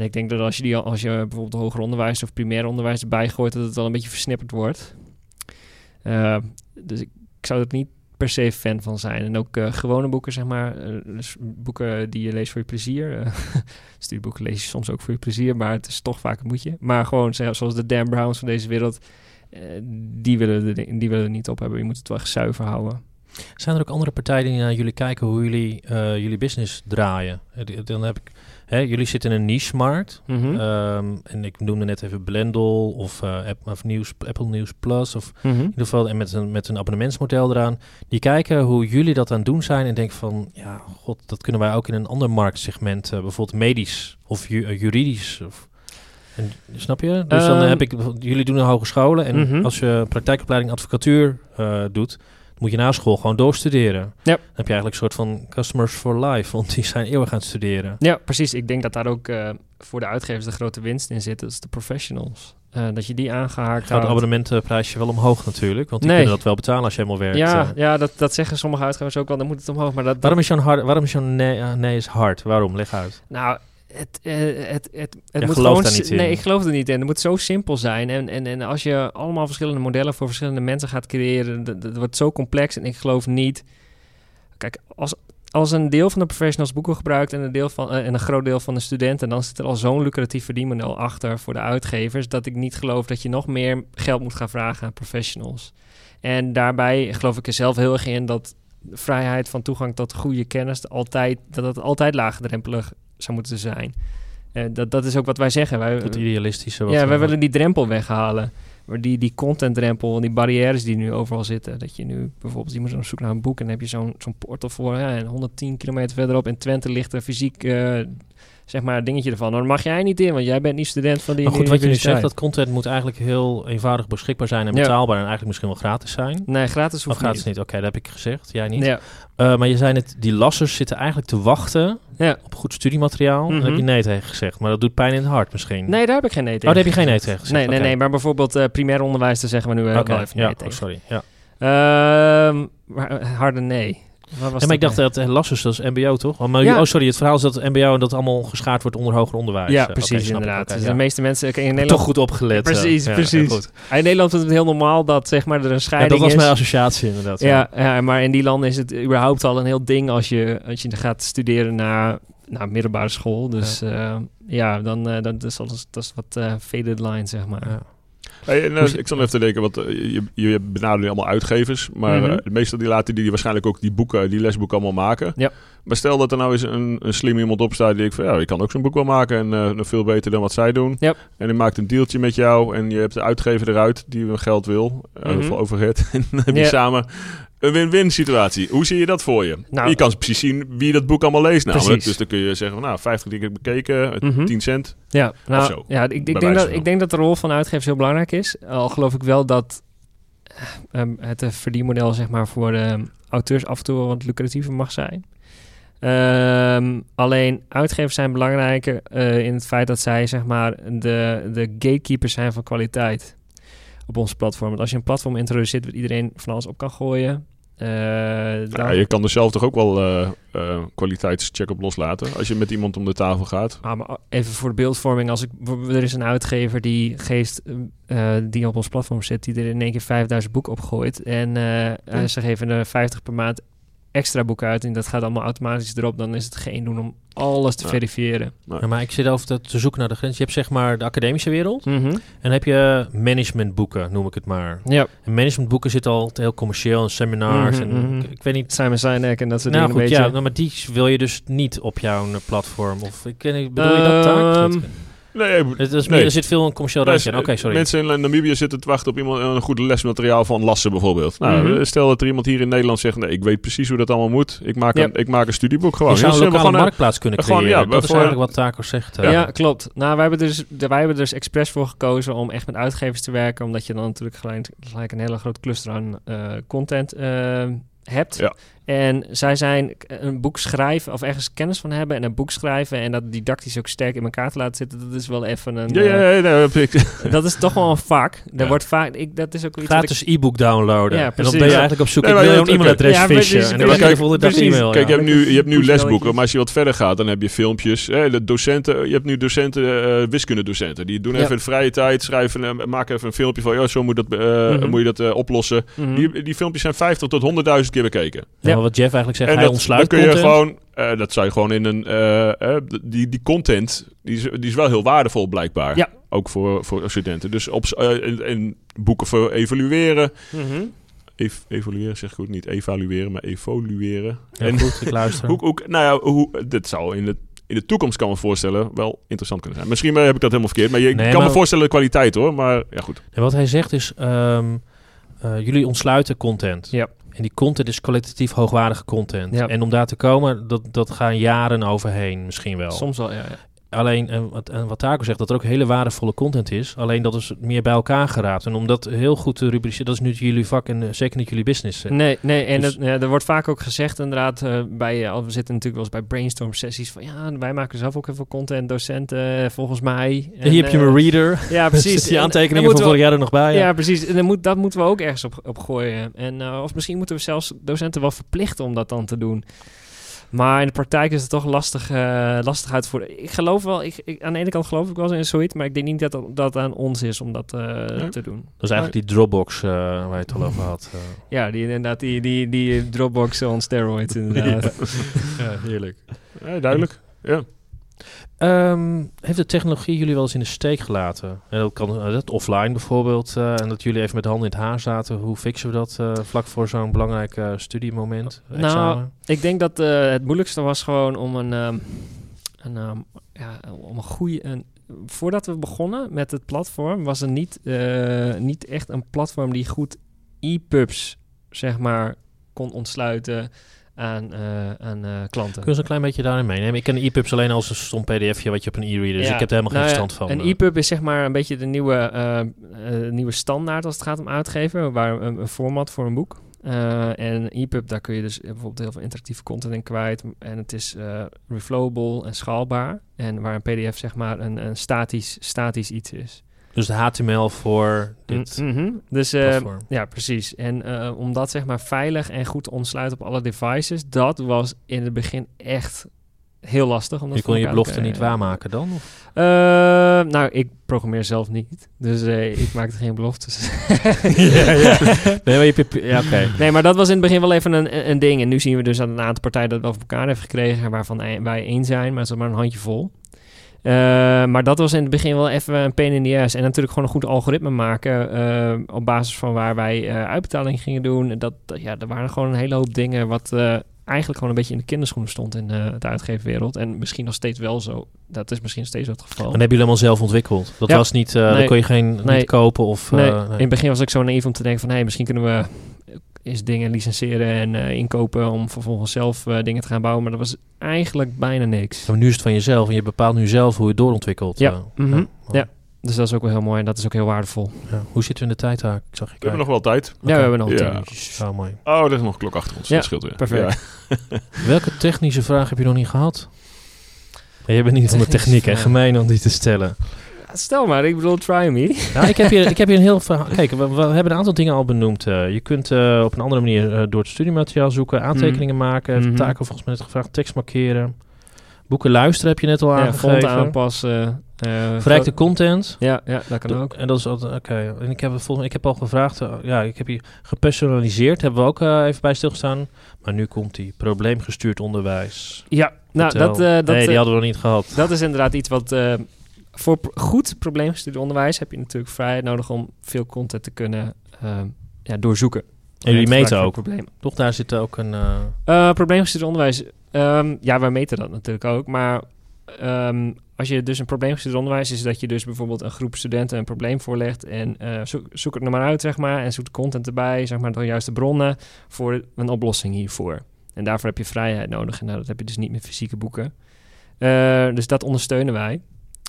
En ik denk dat als je, die, al- als je bijvoorbeeld hoger onderwijs of primair onderwijs erbij gooit... dat het wel een beetje versnipperd wordt. Eh, dus ik, ik zou er niet per se fan van zijn. En ook eh, gewone boeken, zeg maar. eh, boeken die je leest voor je plezier. studieboeken lees je soms ook voor je plezier, maar het is toch vaak een moetje. Maar gewoon zoals de Dan Browns van deze wereld... die, willen die willen er niet op hebben. Je moet het wel zuiver houden. Zijn er ook andere partijen die naar jullie kijken hoe jullie jullie business draaien? Dan heb ik, hè, jullie zitten in een niche-markt. Mhm. Ehm, en ik noemde net even Blendel of, eh, App- of News, Apple News Plus. Of Mhm. in ieder geval en met, een, met een abonnementsmodel eraan. Die kijken hoe jullie dat aan het doen zijn en denken van... ja, god, dat kunnen wij ook in een ander marktsegment. eh, bijvoorbeeld medisch of ju- eh, juridisch. Of, en, snap je? Dus dan Ehm, heb ik... Jullie doen een hogescholen en Mhm. als je praktijkopleiding advocatuur doet... moet je na school gewoon doorstuderen. Ja. Dan heb je eigenlijk een soort van customers for life. Want die zijn eeuwig aan het studeren. Ja, precies. Ik denk dat daar ook eh, voor de uitgevers de grote winst in zit. Dat is de professionals. Eh, dat je die aangehaakt Gaat het houdt. abonnementprijsje wel omhoog natuurlijk. Want die Nee. kunnen dat wel betalen als je helemaal werkt. Ja, eh. ja dat, dat zeggen sommige uitgevers ook wel. Dan moet het omhoog. Maar dat, dat- Waarom is jouw hard, waarom is jouw nee, nee is hard? Waarom? Leg uit. Nou, het, eh, het, het, het Jij moet gewoon... Nee, ik geloof er niet in. Het moet zo simpel zijn. En, en, en als je allemaal verschillende modellen voor verschillende mensen gaat creëren... dat, dat wordt zo complex en ik geloof niet... Kijk, als, als een deel van de professionals boeken gebruikt... en een, deel van, eh, en een groot deel van de studenten... dan zit er al zo'n lucratief verdienmodel achter voor de uitgevers... dat ik niet geloof dat je nog meer geld moet gaan vragen aan professionals. En daarbij geloof ik er zelf heel erg in... dat vrijheid van toegang tot goede kennis... altijd, dat het altijd laagdrempelig zou moeten zijn. Eh, dat, dat is ook wat wij zeggen. Wij, Het idealistische. wat ja, wij willen die drempel weghalen. Maar die, die contentdrempel en die barrières die nu overal zitten. Dat je nu bijvoorbeeld, je moet op zoek naar een boek en dan heb je zo'n zo'n portal voor. Ja, en 110 kilometer verderop in Twente ligt er fysiek, eh, zeg maar, dingetje ervan. Dan mag jij niet in, want jij bent niet student van die Maar goed, wat je nu zegt, dat content moet eigenlijk heel eenvoudig beschikbaar zijn en Ja. betaalbaar en eigenlijk misschien wel gratis zijn. Nee, gratis Of gratis niet. niet? Oké, dat heb ik gezegd. Jij niet. Ja. Eh, maar je zei net, die lassers zitten eigenlijk te wachten Ja. op goed studiemateriaal. Daar heb je Mhm. nee tegen gezegd. Maar dat doet pijn in het hart misschien. Nee, daar heb ik geen nee tegen. Oh, daar heb je geen nee tegen gezegd. Nee, nee, nee, maar bijvoorbeeld eh, primair onderwijs, daar zeggen we nu wel even ja, nee oh, tegen. sorry. Ja. Ehm, eh, harde nee. Waar was Ja, maar ik dat dacht dat eh, lassers, dat is mbo toch? Oh, maar, Ja. oh, sorry, het verhaal is dat het mbo en dat allemaal geschaard wordt onder hoger onderwijs. Ja, Eh, precies, inderdaad. Dus de meeste mensen in Nederland... Toch goed opgelet. eh. Precies, precies. goed. In Nederland is het heel normaal dat zeg maar, er een scheiding dat was is. mijn associatie inderdaad. ja, ja, maar in die landen is het überhaupt al een heel ding als je, als je gaat studeren naar, naar middelbare school. Dus ja, ja dan, eh, dan is dat, dat is wat eh faded line, zeg maar. Ja. Hey, zit- ik zat even te denken, want eh, je, je benadert nu allemaal uitgevers, maar Mhm. eh, de meeste die laten die, die waarschijnlijk ook die boeken, die lesboeken allemaal maken. Ja. Maar stel dat er nou eens een, een slim iemand opstaat die ik van ja, ik kan ook zo'n boek wel maken en eh, nog veel beter dan wat zij doen. En die maakt een dealtje met jou en je hebt de uitgever eruit die geld wil, Mhm. voor overhead. en dan heb je samen een win-win situatie. Hoe zie je dat voor je? Nou, je kan precies zien wie dat boek allemaal leest namelijk. Precies. Dus dan kun je zeggen van nou, 50 keer bekeken, eh, Mhm. 10 cent. Ja, nou, zo. ja ik, ik, denk dat, van. ik denk dat de rol van uitgevers heel belangrijk is. Al geloof ik wel dat eh, ehm, het eh, verdienmodel zeg maar, voor de auteurs af en toe wat lucratiever mag zijn. Ehm, alleen uitgevers zijn belangrijker in het feit dat zij zeg maar, de, de gatekeepers zijn van kwaliteit op ons platform. Want als je een platform introduceert waar iedereen van alles op kan gooien, Ja, je kan er zelf toch ook wel eh, eh, kwaliteitscheck op loslaten als je met iemand om de tafel gaat. Ah, maar even voor de beeldvorming. Als ik, er is een uitgever die geeft, eh, die op ons platform zit, die er in één keer 5000 boeken opgooit. En eh, eh, ze geven er 50 per maand extra boeken uit. En dat gaat allemaal automatisch erop. Dan is het geen doen om alles te Ja. verifiëren. Ja, maar ik zit over te, te zoeken naar de grens. Je hebt zeg maar de academische wereld. Mhm. En dan heb je managementboeken, noem ik het maar. Ja, En managementboeken zitten al heel commercieel en seminars. Mhm, en, mhm. ik, ik weet niet. Simon Sinek en dat soort Nou dingen goed, een ja, beetje. nou, maar die wil je dus niet op jouw platform. Of ik weet niet, bedoel je dat taak? Nee, Het is nee. meer, er zit veel een commercieel randje aan. Oké, Mensen- sorry. Mensen in Namibië zitten te wachten op iemand, een goed lesmateriaal van Lassen bijvoorbeeld. Nou, Mhm. Stel dat er iemand hier in Nederland zegt, nee, ik weet precies hoe dat allemaal moet. Ik maak, Ja. een, ik maak een studieboek gewoon. je zou Heel een simpel, lokale eh, marktplaats kunnen gewoon, creëren. ja, dat is eigenlijk wat Taco zegt. eh. Ja. klopt. Nou, wij hebben, dus, wij hebben er dus expres voor gekozen om echt met uitgevers te werken. Omdat je dan natuurlijk gelijk, gelijk een hele grote cluster aan eh, content eh, hebt. Ja. En zij zijn een boek schrijven of ergens kennis van hebben en een boek schrijven en dat didactisch ook sterk in elkaar te laten zitten. Dat is wel even een. Ja, ja, eh, ja, dat is toch wel een vak. Er Ja. wordt vaak. Ik, dat is ook iets. Gratis e-book downloaden. Ja, en dan ben je eigenlijk op zoek. Nee, ik wil je- een e-mailadres Ja, vissen. en dan krijg je precies, de volgende dag precies. e-mail. Kijk, je hebt nu, je hebt nu lesboeken, maar als je wat verder gaat, dan heb je filmpjes. De docenten, je hebt nu docenten, eh wiskundedocenten. Die doen even in vrije tijd, schrijven, eh, maken even een filmpje van, ja, zo moet, dat, eh, Mhm. moet je dat oplossen. Mhm. Die, die filmpjes zijn 50 tot 100.000 keer bekeken. Ja, maar wat Jeff eigenlijk zegt, en hij dat, ontsluit dan kun je content. gewoon, eh, dat zou je gewoon in een, eh, eh, die, die content, die is, die is wel heel waardevol blijkbaar. Ja. Ook voor, voor studenten. Dus op, en, en boeken voor evalueren. Mhm. Ev- evalueren zeg ik goed, niet evalueren, maar evolueren. Ja, en goed, ik luister. hoe, hoe, nou ja, hoe, dit zou in de, in de toekomst, kan me voorstellen, wel interessant kunnen zijn. Misschien heb ik dat helemaal verkeerd, maar je Nee, kan maar- me voorstellen de kwaliteit hoor. Maar ja, goed. En wat hij zegt is, ehm, eh, jullie ontsluiten content. Ja. En die content is kwalitatief hoogwaardige content. Ja. En om daar te komen, dat, dat gaan jaren overheen misschien wel. Soms wel, ja. ja. Alleen, en wat, en wat Taco zegt, dat er ook hele waardevolle content is. Alleen dat is meer bij elkaar geraapt. En om dat heel goed te rubriceren, dat is nu jullie vak en eh, zeker niet jullie business. Nee, nee en Dus- ja, er wordt vaak ook gezegd inderdaad, eh, bij, eh, we zitten natuurlijk wel eens bij brainstorm sessies van ja, wij maken zelf ook heel veel content, docenten volgens mij. En hier heb je mijn reader. Ja, precies. die En- aantekeningen en van vorig jaar er nog bij. Ja, Ja. precies. En dan moet, dat moeten we ook ergens op, op gooien. En, of misschien moeten we zelfs docenten wel verplichten om dat dan te doen. Maar in de praktijk is het toch lastig, eh, lastig uit voor. Ik geloof wel, ik, ik- aan de ene kant geloof ik wel in zoiets, maar ik denk niet dat dat, aan ons is om dat eh, te doen. Dat is eigenlijk die Dropbox eh, waar je het al over had. Ja, die inderdaad, die, die, die Dropbox on steroids inderdaad. ja, heerlijk. Ja, duidelijk. Ja. Ehm, heeft de technologie jullie wel eens in de steek gelaten? En dat kan eh, dat offline bijvoorbeeld. eh, en dat jullie even met de handen in het haar zaten. Hoe fixen we dat eh, vlak voor zo'n belangrijk studiemoment? Nou, examen? Ik denk dat het moeilijkste was gewoon om een, ehm, een, ehm, ja, om een goede, een, voordat we begonnen met het platform, was er niet, niet echt een platform die goed e-pubs, zeg maar, kon ontsluiten aan, eh, aan eh, klanten. Kun je eens een klein beetje daarin meenemen? Ik ken EPUBs alleen als een stom pdfje wat je op een e-reader... Dus Ja, ik heb er helemaal nou geen ja, verstand van. Een EPUB is zeg maar een beetje de nieuwe, eh, eh, nieuwe standaard als het gaat om uitgeven, waar een, een format voor een boek. Eh, en een EPUB, daar kun je dus bijvoorbeeld heel veel interactieve content in kwijt. En het is eh, reflowable en schaalbaar. En waar een PDF zeg maar een, een statisch, statisch iets is. Dus de HTML voor dit Mm. Dus eh, platform. ja, precies. En eh, om dat zeg maar veilig en goed te ontsluiten op alle devices, dat was in het begin echt heel lastig. Je kon je belofte niet krijgen. waarmaken dan? Of? Eh, nou, ik programmeer zelf niet. Dus eh, ik maakte geen beloftes. ja, ja. Nee, maar je. Ja. Nee, maar dat was in het begin wel even een, een ding. En nu zien we dus dat een aantal partijen dat wel voor elkaar heeft gekregen... waarvan wij één zijn, maar het is maar een handje Eh, maar dat was in het begin wel even een pain in the ass. En natuurlijk gewoon een goed algoritme maken... eh, op basis van waar wij eh uitbetaling gingen doen. Dat, dat- ja, er waren gewoon een hele hoop dingen... wat eigenlijk gewoon een beetje in de kinderschoenen stond in de uitgeverwereld. En misschien nog steeds wel zo. Dat is misschien steeds het geval. En hebben jullie allemaal zelf ontwikkeld? Dat Ja. was niet... Nee. Dat kon je geen Nee. niet kopen of... Nee, in het begin was ik zo naïef om te denken van... hé, misschien kunnen we eens dingen licenseren en eh, inkopen... om vervolgens zelf eh, dingen te gaan bouwen. Maar dat was eigenlijk bijna niks. Maar nu is het van jezelf en je bepaalt nu zelf hoe je het doorontwikkelt. Ja. eh. Mhm. Ja. Dus dat is ook wel heel mooi en dat is ook heel waardevol. Ja. Hoe zit u in de tijd daar? Ik zag je We hebben nog wel tijd. Ja, we hebben nog Ja. minuutjes. Oh, mooi. Oh, er is nog een klok achter ons. Ja, dat scheelt weer. perfect. Welke technische vraag heb je nog niet gehad? Je bent niet van de techniek, hè? Gemeen om die te stellen. Stel maar, ik bedoel, try me. Nou, ik heb hier, ik heb hier een heel verhaal. Kijk, we, we hebben een aantal dingen al benoemd. Eh, je kunt eh, op een andere manier eh, door het studiemateriaal zoeken, aantekeningen maken, Mhm. taken volgens mij net gevraagd, tekst markeren. Boeken luisteren heb je net al Ja, aangegeven. aanpassen. Verrijkte content. Ja, ja, dat kan ook. En dat is altijd, oké. En ik heb volgens ik heb al gevraagd, ja, ik heb hier gepersonaliseerd, hebben we ook even bij stilgestaan. Maar nu komt die probleemgestuurd onderwijs. Ja, nou, dat, dat, nee, die hadden we nog niet gehad. Dat is inderdaad iets wat... voor pro- goed probleemgestuurd onderwijs heb je natuurlijk vrijheid nodig om veel content te kunnen ehm, ja, doorzoeken. En jullie meten ook. Problemen. Toch, daar zit ook een... eh, Eh, probleemgestuurd onderwijs. ehm, ja, wij meten dat natuurlijk ook. Maar ehm, als je dus een probleemgestuurd onderwijs is dat je dus bijvoorbeeld een groep studenten een probleem voorlegt en eh, zoek, zoek het er maar uit, zeg maar, en zoek de content erbij, zeg maar, de juiste bronnen voor een oplossing hiervoor. En daarvoor heb je vrijheid nodig. En nou, dat heb je dus niet met fysieke boeken. Dus dat ondersteunen wij.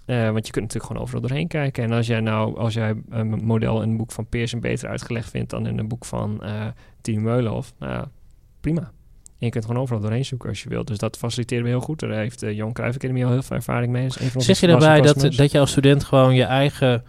Eh, want je kunt natuurlijk gewoon overal doorheen kijken. En als jij nou, als jij een model in een boek van Pearson beter uitgelegd vindt dan in een boek van eh Tien Meulhof, nou ja, prima. En je kunt gewoon overal doorheen zoeken als je wilt. Dus dat faciliteren we heel goed. Daar heeft de Johan Cruijff Academy al heel veel ervaring mee. Zeg je daarbij dat, dat je als student gewoon je eigen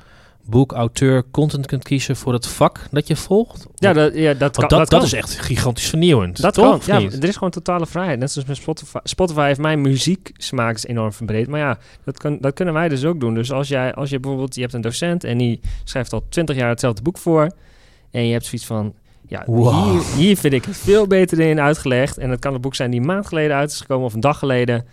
boek, auteur, content kunt kiezen voor het vak dat je volgt? Ja, dat, ja, dat, kan, dat, dat, dat kan. is echt gigantisch vernieuwend. Dat toch? kan. Ja, er is gewoon totale vrijheid. Net zoals met Spotify. Spotify heeft mijn muzieksmaak is enorm verbreed. Maar ja, dat, kan, dat kunnen wij dus ook doen. Dus als, jij, als je bijvoorbeeld, je hebt een docent en die schrijft al twintig jaar hetzelfde boek voor. En je hebt zoiets van, ja, Wow. hier, hier vind ik het veel beter in uitgelegd. En dat kan een boek zijn die een maand geleden uit is gekomen of een dag geleden.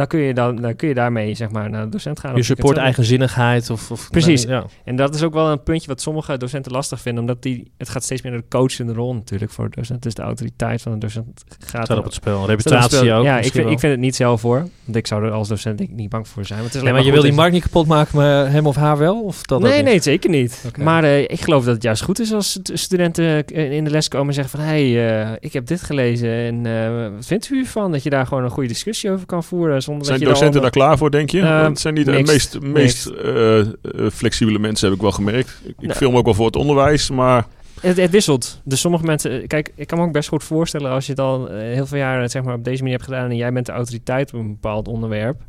Dan kun je, dan, dan kun je daarmee zeg maar, naar de docent gaan. Je support eigenzinnigheid of... of Precies. Ja. En dat is ook wel een puntje wat sommige docenten lastig vinden. Omdat die, het gaat steeds meer naar de coachende rol natuurlijk voor de docent. Dus de autoriteit van de docent gaat Staat op het spel. Reputatie het spel. ook. Ja, ik vind, wel. ik vind het niet zelf voor. Want ik zou er als docent denk ik niet bang voor zijn. Want het is Nee, alleen maar je wil die markt niet kapot maken, maar hem of haar wel? Of dat Nee, nee, zeker niet. Maar eh, ik geloof dat het juist goed is als st- studenten eh, in de les komen en zeggen van... hé, hey, eh, ik heb dit gelezen en wat vindt u ervan? Dat je daar gewoon een goede discussie over kan voeren zonder Zijn dat je docenten daar klaar voor, denk je? Want het zijn niet de meest, meest eh, eh, flexibele mensen, heb ik wel gemerkt. Ik, Nou. film ook wel voor het onderwijs, maar Het, het wisselt. Dus sommige mensen... Kijk, ik kan me ook best goed voorstellen als je het al heel veel jaren zeg maar, op deze manier hebt gedaan... en jij bent de autoriteit op een bepaald onderwerp...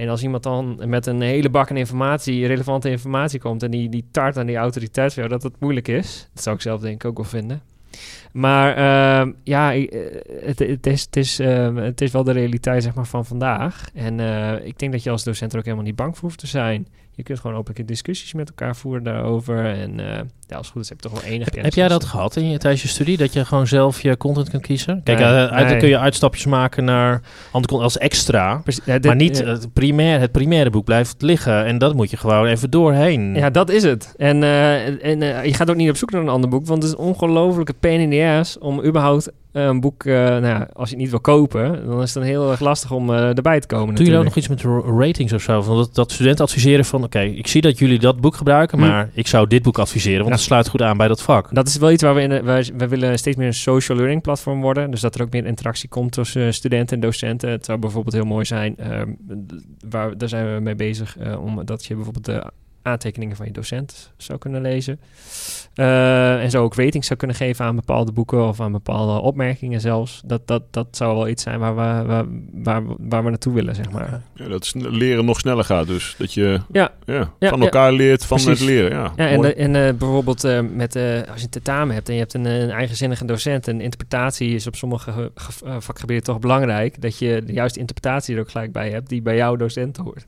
En als iemand dan met een hele bak aan informatie, relevante informatie komt... en die, die tart aan die autoriteit dat het moeilijk is. Dat zou ik zelf denk ik ook wel vinden. Maar ehm, ja, eh, het, het, is, het, is, ehm, het is wel de realiteit zeg maar, van vandaag. En eh, ik denk dat je als docent er ook helemaal niet bang voor hoeft te zijn. Je kunt gewoon openlijke discussies met elkaar voeren daarover. En eh, ja, als het goed is heb je toch wel enige Heb, kennis. heb jij dat gehad in je, tijdens je studie? Dat je gewoon zelf je content kunt kiezen? Kijk, Nee, eh, uit, dan nee. kun je uitstapjes maken naar andere als extra. Precies, ja, dit- Maar niet ja. het, primair, het primaire boek blijft liggen. En dat moet je gewoon even doorheen. Ja, dat is het. En, eh, en je gaat ook niet op zoek naar een ander boek, want het is een ongelofelijke pain in the ass om überhaupt Een boek, eh, nou ja, als je het niet wil kopen, dan is het dan heel erg lastig om eh, erbij te komen. Doen jullie ook natuurlijk. nog iets met ra- ratings of zo? Van dat, dat studenten adviseren van... Oké, ik zie dat jullie dat boek gebruiken... Hm. maar ik zou dit boek adviseren... want Ja. het sluit goed aan bij dat vak. Dat is wel iets waar we in. de- Wij, wij willen steeds meer een social learning platform worden. Dus dat er ook meer interactie komt tussen eh, studenten en docenten. Het zou bijvoorbeeld heel mooi zijn. ehm, waar, daar zijn we mee bezig. eh, om dat je bijvoorbeeld de aantekeningen van je docent zou kunnen lezen. Eh, en zo ook ratings zou kunnen geven aan bepaalde boeken of aan bepaalde opmerkingen zelfs. Dat, dat, dat zou wel iets zijn waar we, waar, waar, waar we naartoe willen, zeg maar. Ja, dat leren nog sneller gaat dus. Dat je Ja, ja, van ja. elkaar leert van Precies. het leren. Ja, Ja, en, en eh, bijvoorbeeld eh, met, als je een tentamen hebt en je hebt een, een eigenzinnige docent, een interpretatie is op sommige ge- ge- vakgebieden toch belangrijk, dat je de juiste interpretatie er ook gelijk bij hebt, die bij jouw docent hoort.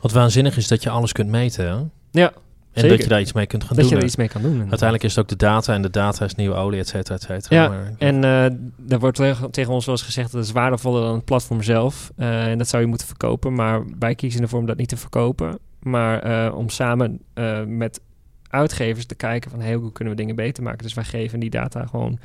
Wat waanzinnig is dat je alles kunt meten. Hè? Ja, En zeker. dat je daar iets mee kunt gaan dat doen. je er iets mee kan doen. inderdaad. Uiteindelijk is het ook de data. En de data is nieuwe olie, et cetera, et cetera. Ja, Maar- En eh er wordt tegen, ons wel eens gezegd dat het is waardevoller dan het platform zelf. Eh, en dat zou je moeten verkopen. Maar wij kiezen ervoor om dat niet te verkopen. Maar eh, om samen met uitgevers te kijken van hey, hoe kunnen we dingen beter maken. Dus wij geven die data gewoon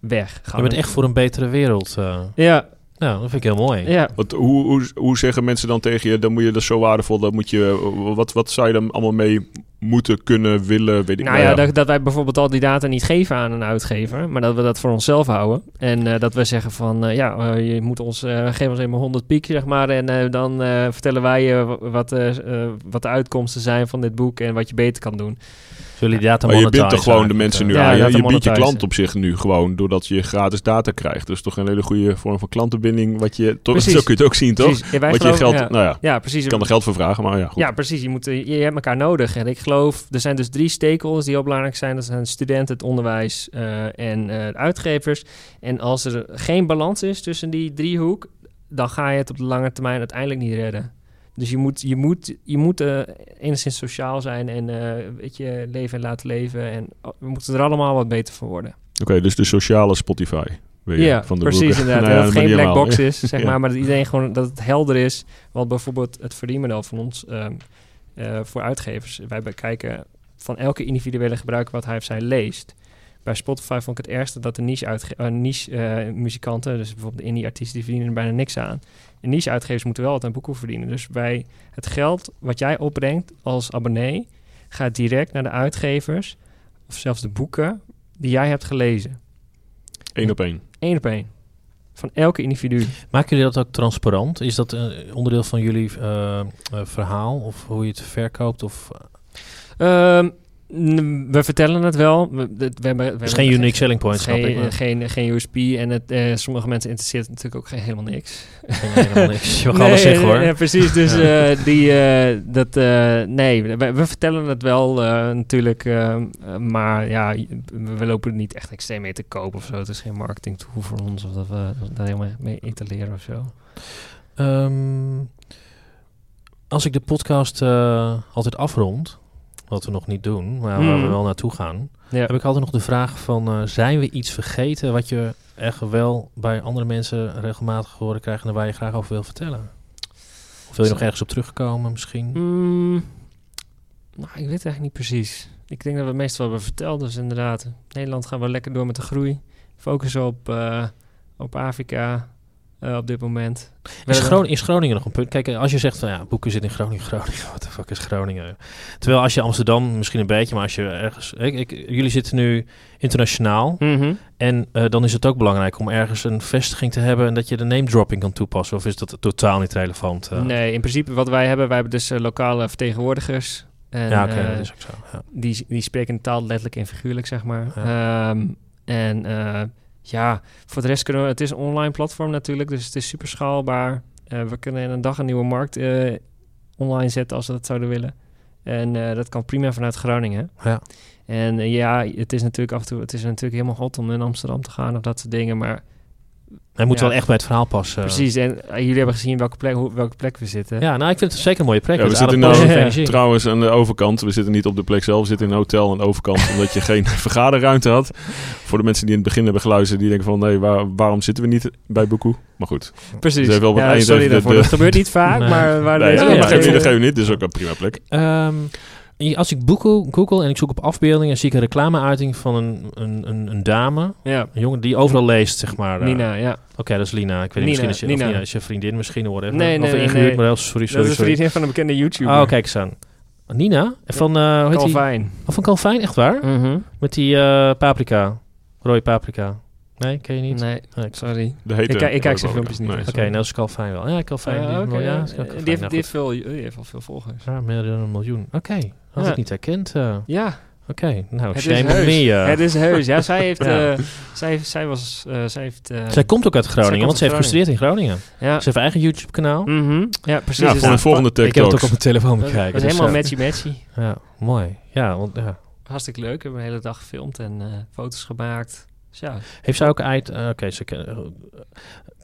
weg. je bent echt voor een betere wereld. Ja, Nou, dat vind ik heel mooi. ja. Wat, hoe, hoe, hoe zeggen mensen dan tegen je, dan moet je dat zo waardevol, dat moet je, wat, wat zou je dan allemaal mee moeten, kunnen, willen, weet ik Nou ja, dat, dat wij bijvoorbeeld al die data niet geven aan een uitgever, maar dat we dat voor onszelf houden. En eh, dat we zeggen van, eh, ja, eh, je moet ons, eh geef ons eenmaal 100 piek, zeg maar. En eh, dan eh, vertellen wij je wa- wat, wat de uitkomsten zijn van dit boek en wat je beter kan doen. Zullen die data Maar je bindt toch gewoon de mensen eh. nu Ja, aan. Je, biedt je klant op zich nu gewoon, doordat je gratis data krijgt. Dus toch een hele goede vorm van klantenbinding, wat je, toch, zo kun je het ook zien, toch? Ja, Wat je geld, ja. nou ja, Ja, precies. je kan er geld voor vragen, maar ja, goed. Ja, precies. Je, moet, eh, je, je hebt elkaar nodig. En ik geloof, er zijn dus drie stakeholders die heel belangrijk zijn. Dat zijn studenten, het onderwijs eh, en eh, de uitgevers. En als er geen balans is tussen die driehoek, dan ga je het op de lange termijn uiteindelijk niet redden. Dus je moet, je moet, je moet eh, enigszins sociaal zijn en eh, weet je, leven en laten leven. En oh, we moeten er allemaal wat beter voor worden. Oké, dus de sociale Spotify. Weet je, Ja, van de precies inderdaad. Nou ja, dat het geen black box is, zeg Ja. maar. Maar dat iedereen gewoon dat het helder is. Want bijvoorbeeld het verdienmodel van ons eh, voor uitgevers. Wij bekijken van elke individuele gebruiker wat hij of zij leest. Bij Spotify vond ik het ergste dat de niche, uitge- niche muzikanten, dus bijvoorbeeld de indie-artiesten, die verdienen er bijna niks aan. En niche-uitgevers moeten wel altijd een boek verdienen. Dus bij het geld wat jij opbrengt als abonnee, gaat direct naar de uitgevers, of zelfs de boeken die jij hebt gelezen. Eén op één. Eén op één. Van elke individu. Maken jullie dat ook transparant? Is dat een onderdeel van jullie eh, eh, verhaal? Of hoe je het verkoopt? Of, Ehm, n- we vertellen het wel. We, we, we hebben, we geen unique selling point, snap. Geen, geen, geen USP. En het, eh, sommige mensen interesseert natuurlijk ook geen, helemaal niks. geen- helemaal niks. Je mag alles zeggen hoor. Ja, precies. Dus Ja. eh, die, eh, dat, nee, we, vertellen het wel natuurlijk. maar ja, we lopen er niet echt extreem mee te kopen of zo. Het is geen marketing tool voor ons. Of dat we daar helemaal mee etaleren of zo. Ehm, als ik de podcast altijd afrond, wat we nog niet doen, maar waar we Mhm. wel naartoe gaan, Ja. heb ik altijd nog de vraag van, eh, zijn we iets vergeten wat je echt wel bij andere mensen regelmatig horen krijgt en waar je graag over wil vertellen? Of wil je nog ergens op terugkomen misschien? Mm, nou, ik weet het eigenlijk niet precies. Ik denk dat we het meestal hebben verteld. Dus inderdaad, Nederland gaan we lekker door met de groei. Focussen op, eh, op Afrika eh, op dit moment. Is, Groningen, is Groningen nog een punt? Kijk, als je zegt van ja, boeken zitten in Groningen, Groningen, wat de fuck is Groningen? Terwijl als je Amsterdam misschien een beetje, maar als je ergens, ik, ik, jullie zitten nu internationaal Mhm. en eh, dan is het ook belangrijk om ergens een vestiging te hebben en dat je de name dropping kan toepassen. Of is dat totaal niet relevant? eh? Nee, in principe wat wij hebben, wij hebben dus eh, lokale vertegenwoordigers. En, ja, oké, eh, dat is ook zo. Ja. die, die spreken de taal letterlijk en figuurlijk, zeg maar. Ja. Ehm, en eh, ja, voor de rest kunnen we... Het is een online platform natuurlijk, dus het is super schaalbaar. Eh, we kunnen in een dag een nieuwe markt eh, online zetten als we dat zouden willen. En eh, dat kan prima vanuit Groningen. Ja. En ja, het is natuurlijk af en toe... Het is natuurlijk helemaal hot om in Amsterdam te gaan of dat soort dingen, maar... Hij moet Ja. wel echt bij het verhaal passen. Precies, en eh, jullie hebben gezien welke plek, hoe, welke plek we zitten. Ja, nou, ik vind het zeker een mooie plek. Ja, we zitten nou trouwens aan de overkant. We zitten niet op de plek zelf. We zitten in een hotel aan de overkant. omdat je geen vergaderruimte had. Voor de mensen die in het begin hebben geluisterd. Die denken van nee, waar, waarom zitten we niet bij Boekoe? Maar goed. Precies. Dus ja, eind sorry even de- Dat gebeurt niet vaak, Nee. maar... Waar Nee, dat ja, niet, dat geeft niet. Dit is ook een prima plek. Ehm, als ik Google, Google en ik zoek op afbeeldingen, zie ik een reclameuiting van een, een, een, een dame. Ja, Een jongen die overal leest, zeg maar. eh. Nina, ja. Oké, dat is Lina. Ik weet Nina, niet, misschien is je, of Nina. Nina is je vriendin misschien, of whatever. Nee, nee, of nee, ingehuurd, nee. maar wel, sorry, Dat sorry, is een sorry. vriendin van een bekende YouTuber. Oh, kijk eens aan. Nina? Van, eh hoe heet die? Oh, van Calvijn, echt waar? Mhm. Met die eh, paprika. Rode paprika. Nee, ken je niet? Nee, Nee. sorry. De hete Ik, ik kijk zijn filmpjes niet. Nee. Oké, nou is Calvijn wel. Ja, Calvijn. Ah, die, ja, ja. is Calvijn. die, heeft, Nou, die, heeft veel, die heeft al veel volgers. Ja, meer dan een miljoen. Oké, had Ja. ik niet herkend. eh. Ja, Oké, nou, het shame on me. eh. Het is heus. Ja, zij heeft... Ja. eh, zij, zij was... eh, zij heeft... eh, Zij komt ook uit Groningen, want ze heeft gestudeerd in Groningen. ja. Ze heeft eigen YouTube-kanaal. Mhm. Ja, precies. Ja, Dus voor een dat- volgende Tech Ik heb het ook op mijn telefoon bekijken. Dat is dus, helemaal eh, matchy matchy. Ja, mooi. Ja, want ja. Hartstikke leuk. We hebben een hele dag gefilmd en eh, foto's gemaakt. Dus ja. Heeft zij ook uit... Oké, ze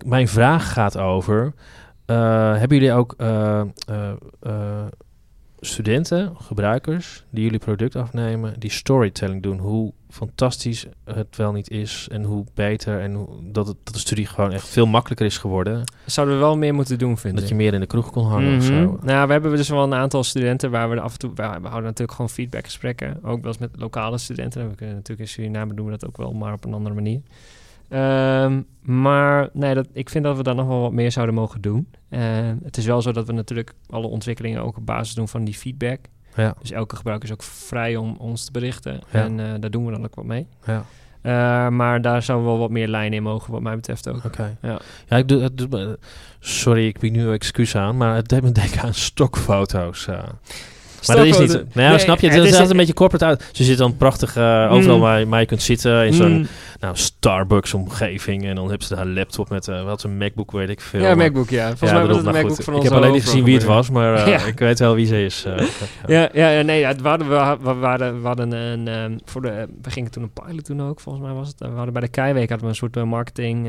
mijn vraag gaat over... eh, hebben jullie ook eh, eh, eh, studenten, gebruikers... die jullie product afnemen... die storytelling doen? Hoe fantastisch het wel niet is... en hoe beter... en hoe, dat, het, dat de studie gewoon echt veel makkelijker is geworden... Zouden we wel meer moeten doen, vind dat je meer in de kroeg kon hangen of Mhm. zo. Nou, we hebben dus wel een aantal studenten waar we af en toe... We, we houden natuurlijk gewoon feedbackgesprekken. Ook wel eens met lokale studenten. We kunnen natuurlijk in Suriname doen we dat ook wel, maar op een andere manier. Ehm, maar nee, dat, ik vind dat we daar nog wel wat meer zouden mogen doen. Eh, het is wel zo dat we natuurlijk alle ontwikkelingen ook op basis doen van die feedback. Ja, Dus elke gebruiker is ook vrij om ons te berichten. Ja. En eh, daar doen we dan ook wat mee. ja. Eh, maar daar zou wel wat meer lijn in mogen, wat mij betreft ook. Oké. Ja. Ja, ik doe, sorry, ik bied nu excuus aan, maar het deed me denken aan stokfoto's. Maar dat is niet... Nou, ja, Nee, snap je? het Het is altijd een beetje corporate uit. Ze zitten dan prachtig eh, overal Mm. waar, waar je kunt zitten in zo'n Mm. nou, Starbucks-omgeving. En dan hebben ze daar een laptop met eh wat een MacBook, weet ik veel. Ja, Maar- MacBook, ja. Volgens Ja, mij was het een MacBook goed, van Ik heb alleen niet gezien wie het was, maar eh, ik weet wel wie ze is. Ja, ja, nee, ja, we hadden, we, ha- we, hadden, we hadden een, ehm, voor de, we gingen toen een pilot doen ook, volgens mij was het. We hadden bij de Keiweek hadden we een soort marketing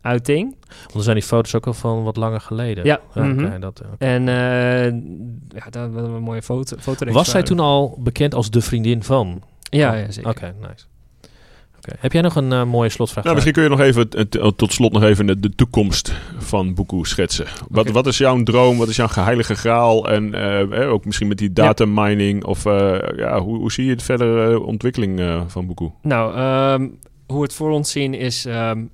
uiting. Want er zijn die foto's ook al van wat langer geleden. Ja, oké, mhm. dat, oké. En eh, ja, we een mooie foto, fotoreeks Was zij toen al bekend als de vriendin van? Ja, ja zeker. Oké, nice. Oké. Heb jij nog een eh, mooie slotvraag? Nou, misschien kun je nog even, eh, t- tot slot nog even de, de toekomst van Boekoe schetsen. Wat, wat is jouw droom? Wat is jouw geheilige graal? En eh, ook misschien met die data mining. Of eh, ja, hoe, hoe zie je de verdere ontwikkeling eh, van Boekoe? Nou, ehm, hoe we het voor ons zien is, ehm,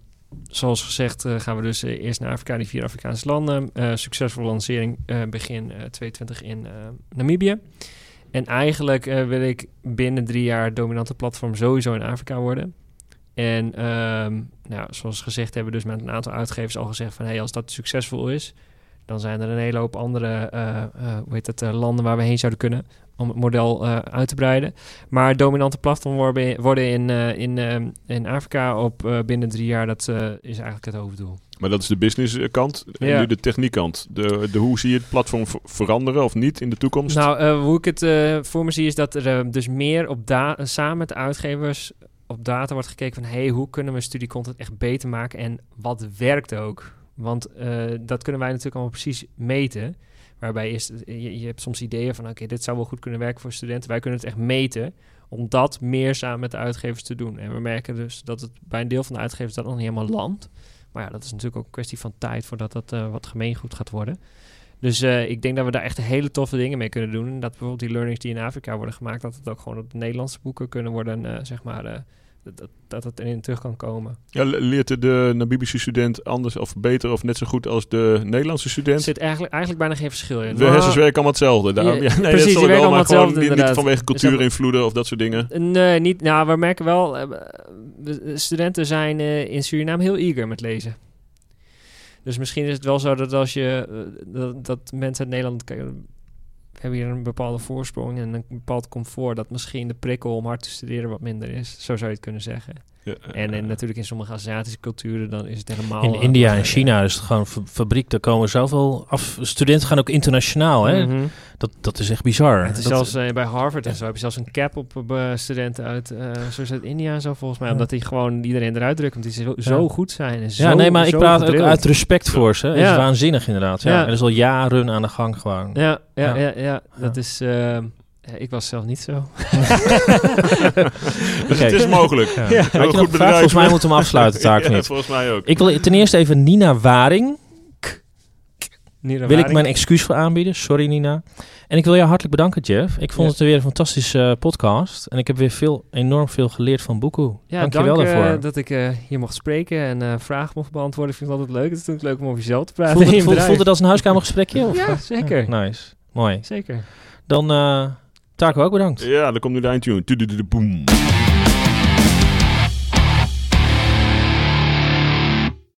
zoals gezegd, eh, gaan we dus eh, eerst naar Afrika, die vier Afrikaanse landen. Eh, succesvolle lancering begin eh 22 in Namibië. En eigenlijk wil ik binnen drie jaar dominante platform sowieso in Afrika worden. En ehm, nou, zoals gezegd hebben we dus met een aantal uitgevers al gezegd van... hey, als dat succesvol is, dan zijn er een hele hoop andere hoe heet het, landen waar we heen zouden kunnen... om het model eh, uit te breiden. Maar dominante platform worden, worden in, eh, in, ehm, in Afrika op eh, binnen drie jaar, dat eh, is eigenlijk het hoofddoel. Maar dat is de business eh, kant en Ja. nu de techniek kant. De, de, hoe zie je het platform ver- veranderen of niet in de toekomst? Nou, eh, hoe ik het eh, voor me zie is dat er eh, dus meer op samen met de uitgevers op data wordt gekeken van... hey, hoe kunnen we studiecontent echt beter maken en wat werkt ook? Want eh, dat kunnen wij natuurlijk allemaal precies meten. Waarbij je, je hebt soms ideeën van... oké, dit zou wel goed kunnen werken voor studenten. Wij kunnen het echt meten om dat meer samen met de uitgevers te doen. En we merken dus dat het bij een deel van de uitgevers dat nog niet helemaal landt. Maar ja, dat is natuurlijk ook een kwestie van tijd voordat dat eh, wat gemeengoed gaat worden. Dus eh, ik denk dat we daar echt hele toffe dingen mee kunnen doen. En dat bijvoorbeeld die learnings die in Afrika worden gemaakt, dat het ook gewoon op de Nederlandse boeken kunnen worden, eh, zeg maar, dat, dat, het erin terug kan komen. Ja, le- leert de, Namibische student anders of beter of net zo goed als de Nederlandse Er student? zit eigenlijk, eigenlijk bijna geen verschil in. De Maar- hersens werken allemaal hetzelfde. Daarom, Ja, ja, nee, precies, die werken allemaal gewoon hetzelfde, niet, niet vanwege Dus cultuurinvloeden of dat soort dingen. Nee, niet, nou, we merken wel, eh, de studenten zijn eh, in Suriname heel eager met lezen. Dus misschien is het wel zo dat als je, eh, dat, dat mensen uit Nederland, hebben hier een bepaalde voorsprong en een bepaald comfort, dat misschien de prikkel om hard te studeren wat minder is. Zo zou je het kunnen zeggen. Ja, En, eh, en natuurlijk in sommige Aziatische culturen, dan is het helemaal... In eh, India en eh, China is het gewoon fa- fabriek. Daar komen zoveel af. Studenten gaan ook internationaal. Hè? mhm. Dat, dat is echt bizar. Het is Dat- zelfs eh, bij Harvard en zo heb je zelfs een cap op eh, studenten uit, eh zoals uit India en zo volgens mij. Ja. Omdat die gewoon iedereen eruit drukt, omdat die zo, zo goed zijn. En ja, zo, nee, maar ik praat ook uit respect voor ze. Het Ja. is waanzinnig inderdaad. Ja. Ja. En dat is al jaren aan de gang gewoon. Ja, ja, Ja. ja. ja, dat is... eh, ja, ik was zelf niet zo. dus het is mogelijk. Ja. Had je goed vraag? Volgens mij moeten we hem afsluiten, taak ja, niet. volgens mij ook. Ik wil ten eerste even Nina Waring. Wil ik mijn excuus voor aanbieden. Sorry Nina. En ik wil jou hartelijk bedanken Jeff. Ik vond het weer een fantastische eh, podcast. En ik heb weer veel, enorm veel geleerd van Boekoe. Ja, Dank je wel eh, daarvoor. dat ik eh, hier mocht spreken en eh, vragen mocht beantwoorden. Ik vind het altijd leuk. Het is natuurlijk leuk om over jezelf te praten. Voelde, in het, voelde, bedrijf. voelde het als een huiskamergesprekje? Of? Ja, zeker. Nice. Mooi. Zeker. Dan, eh Taco ook bedankt. Ja, dan komt nu de eindtune. Boom.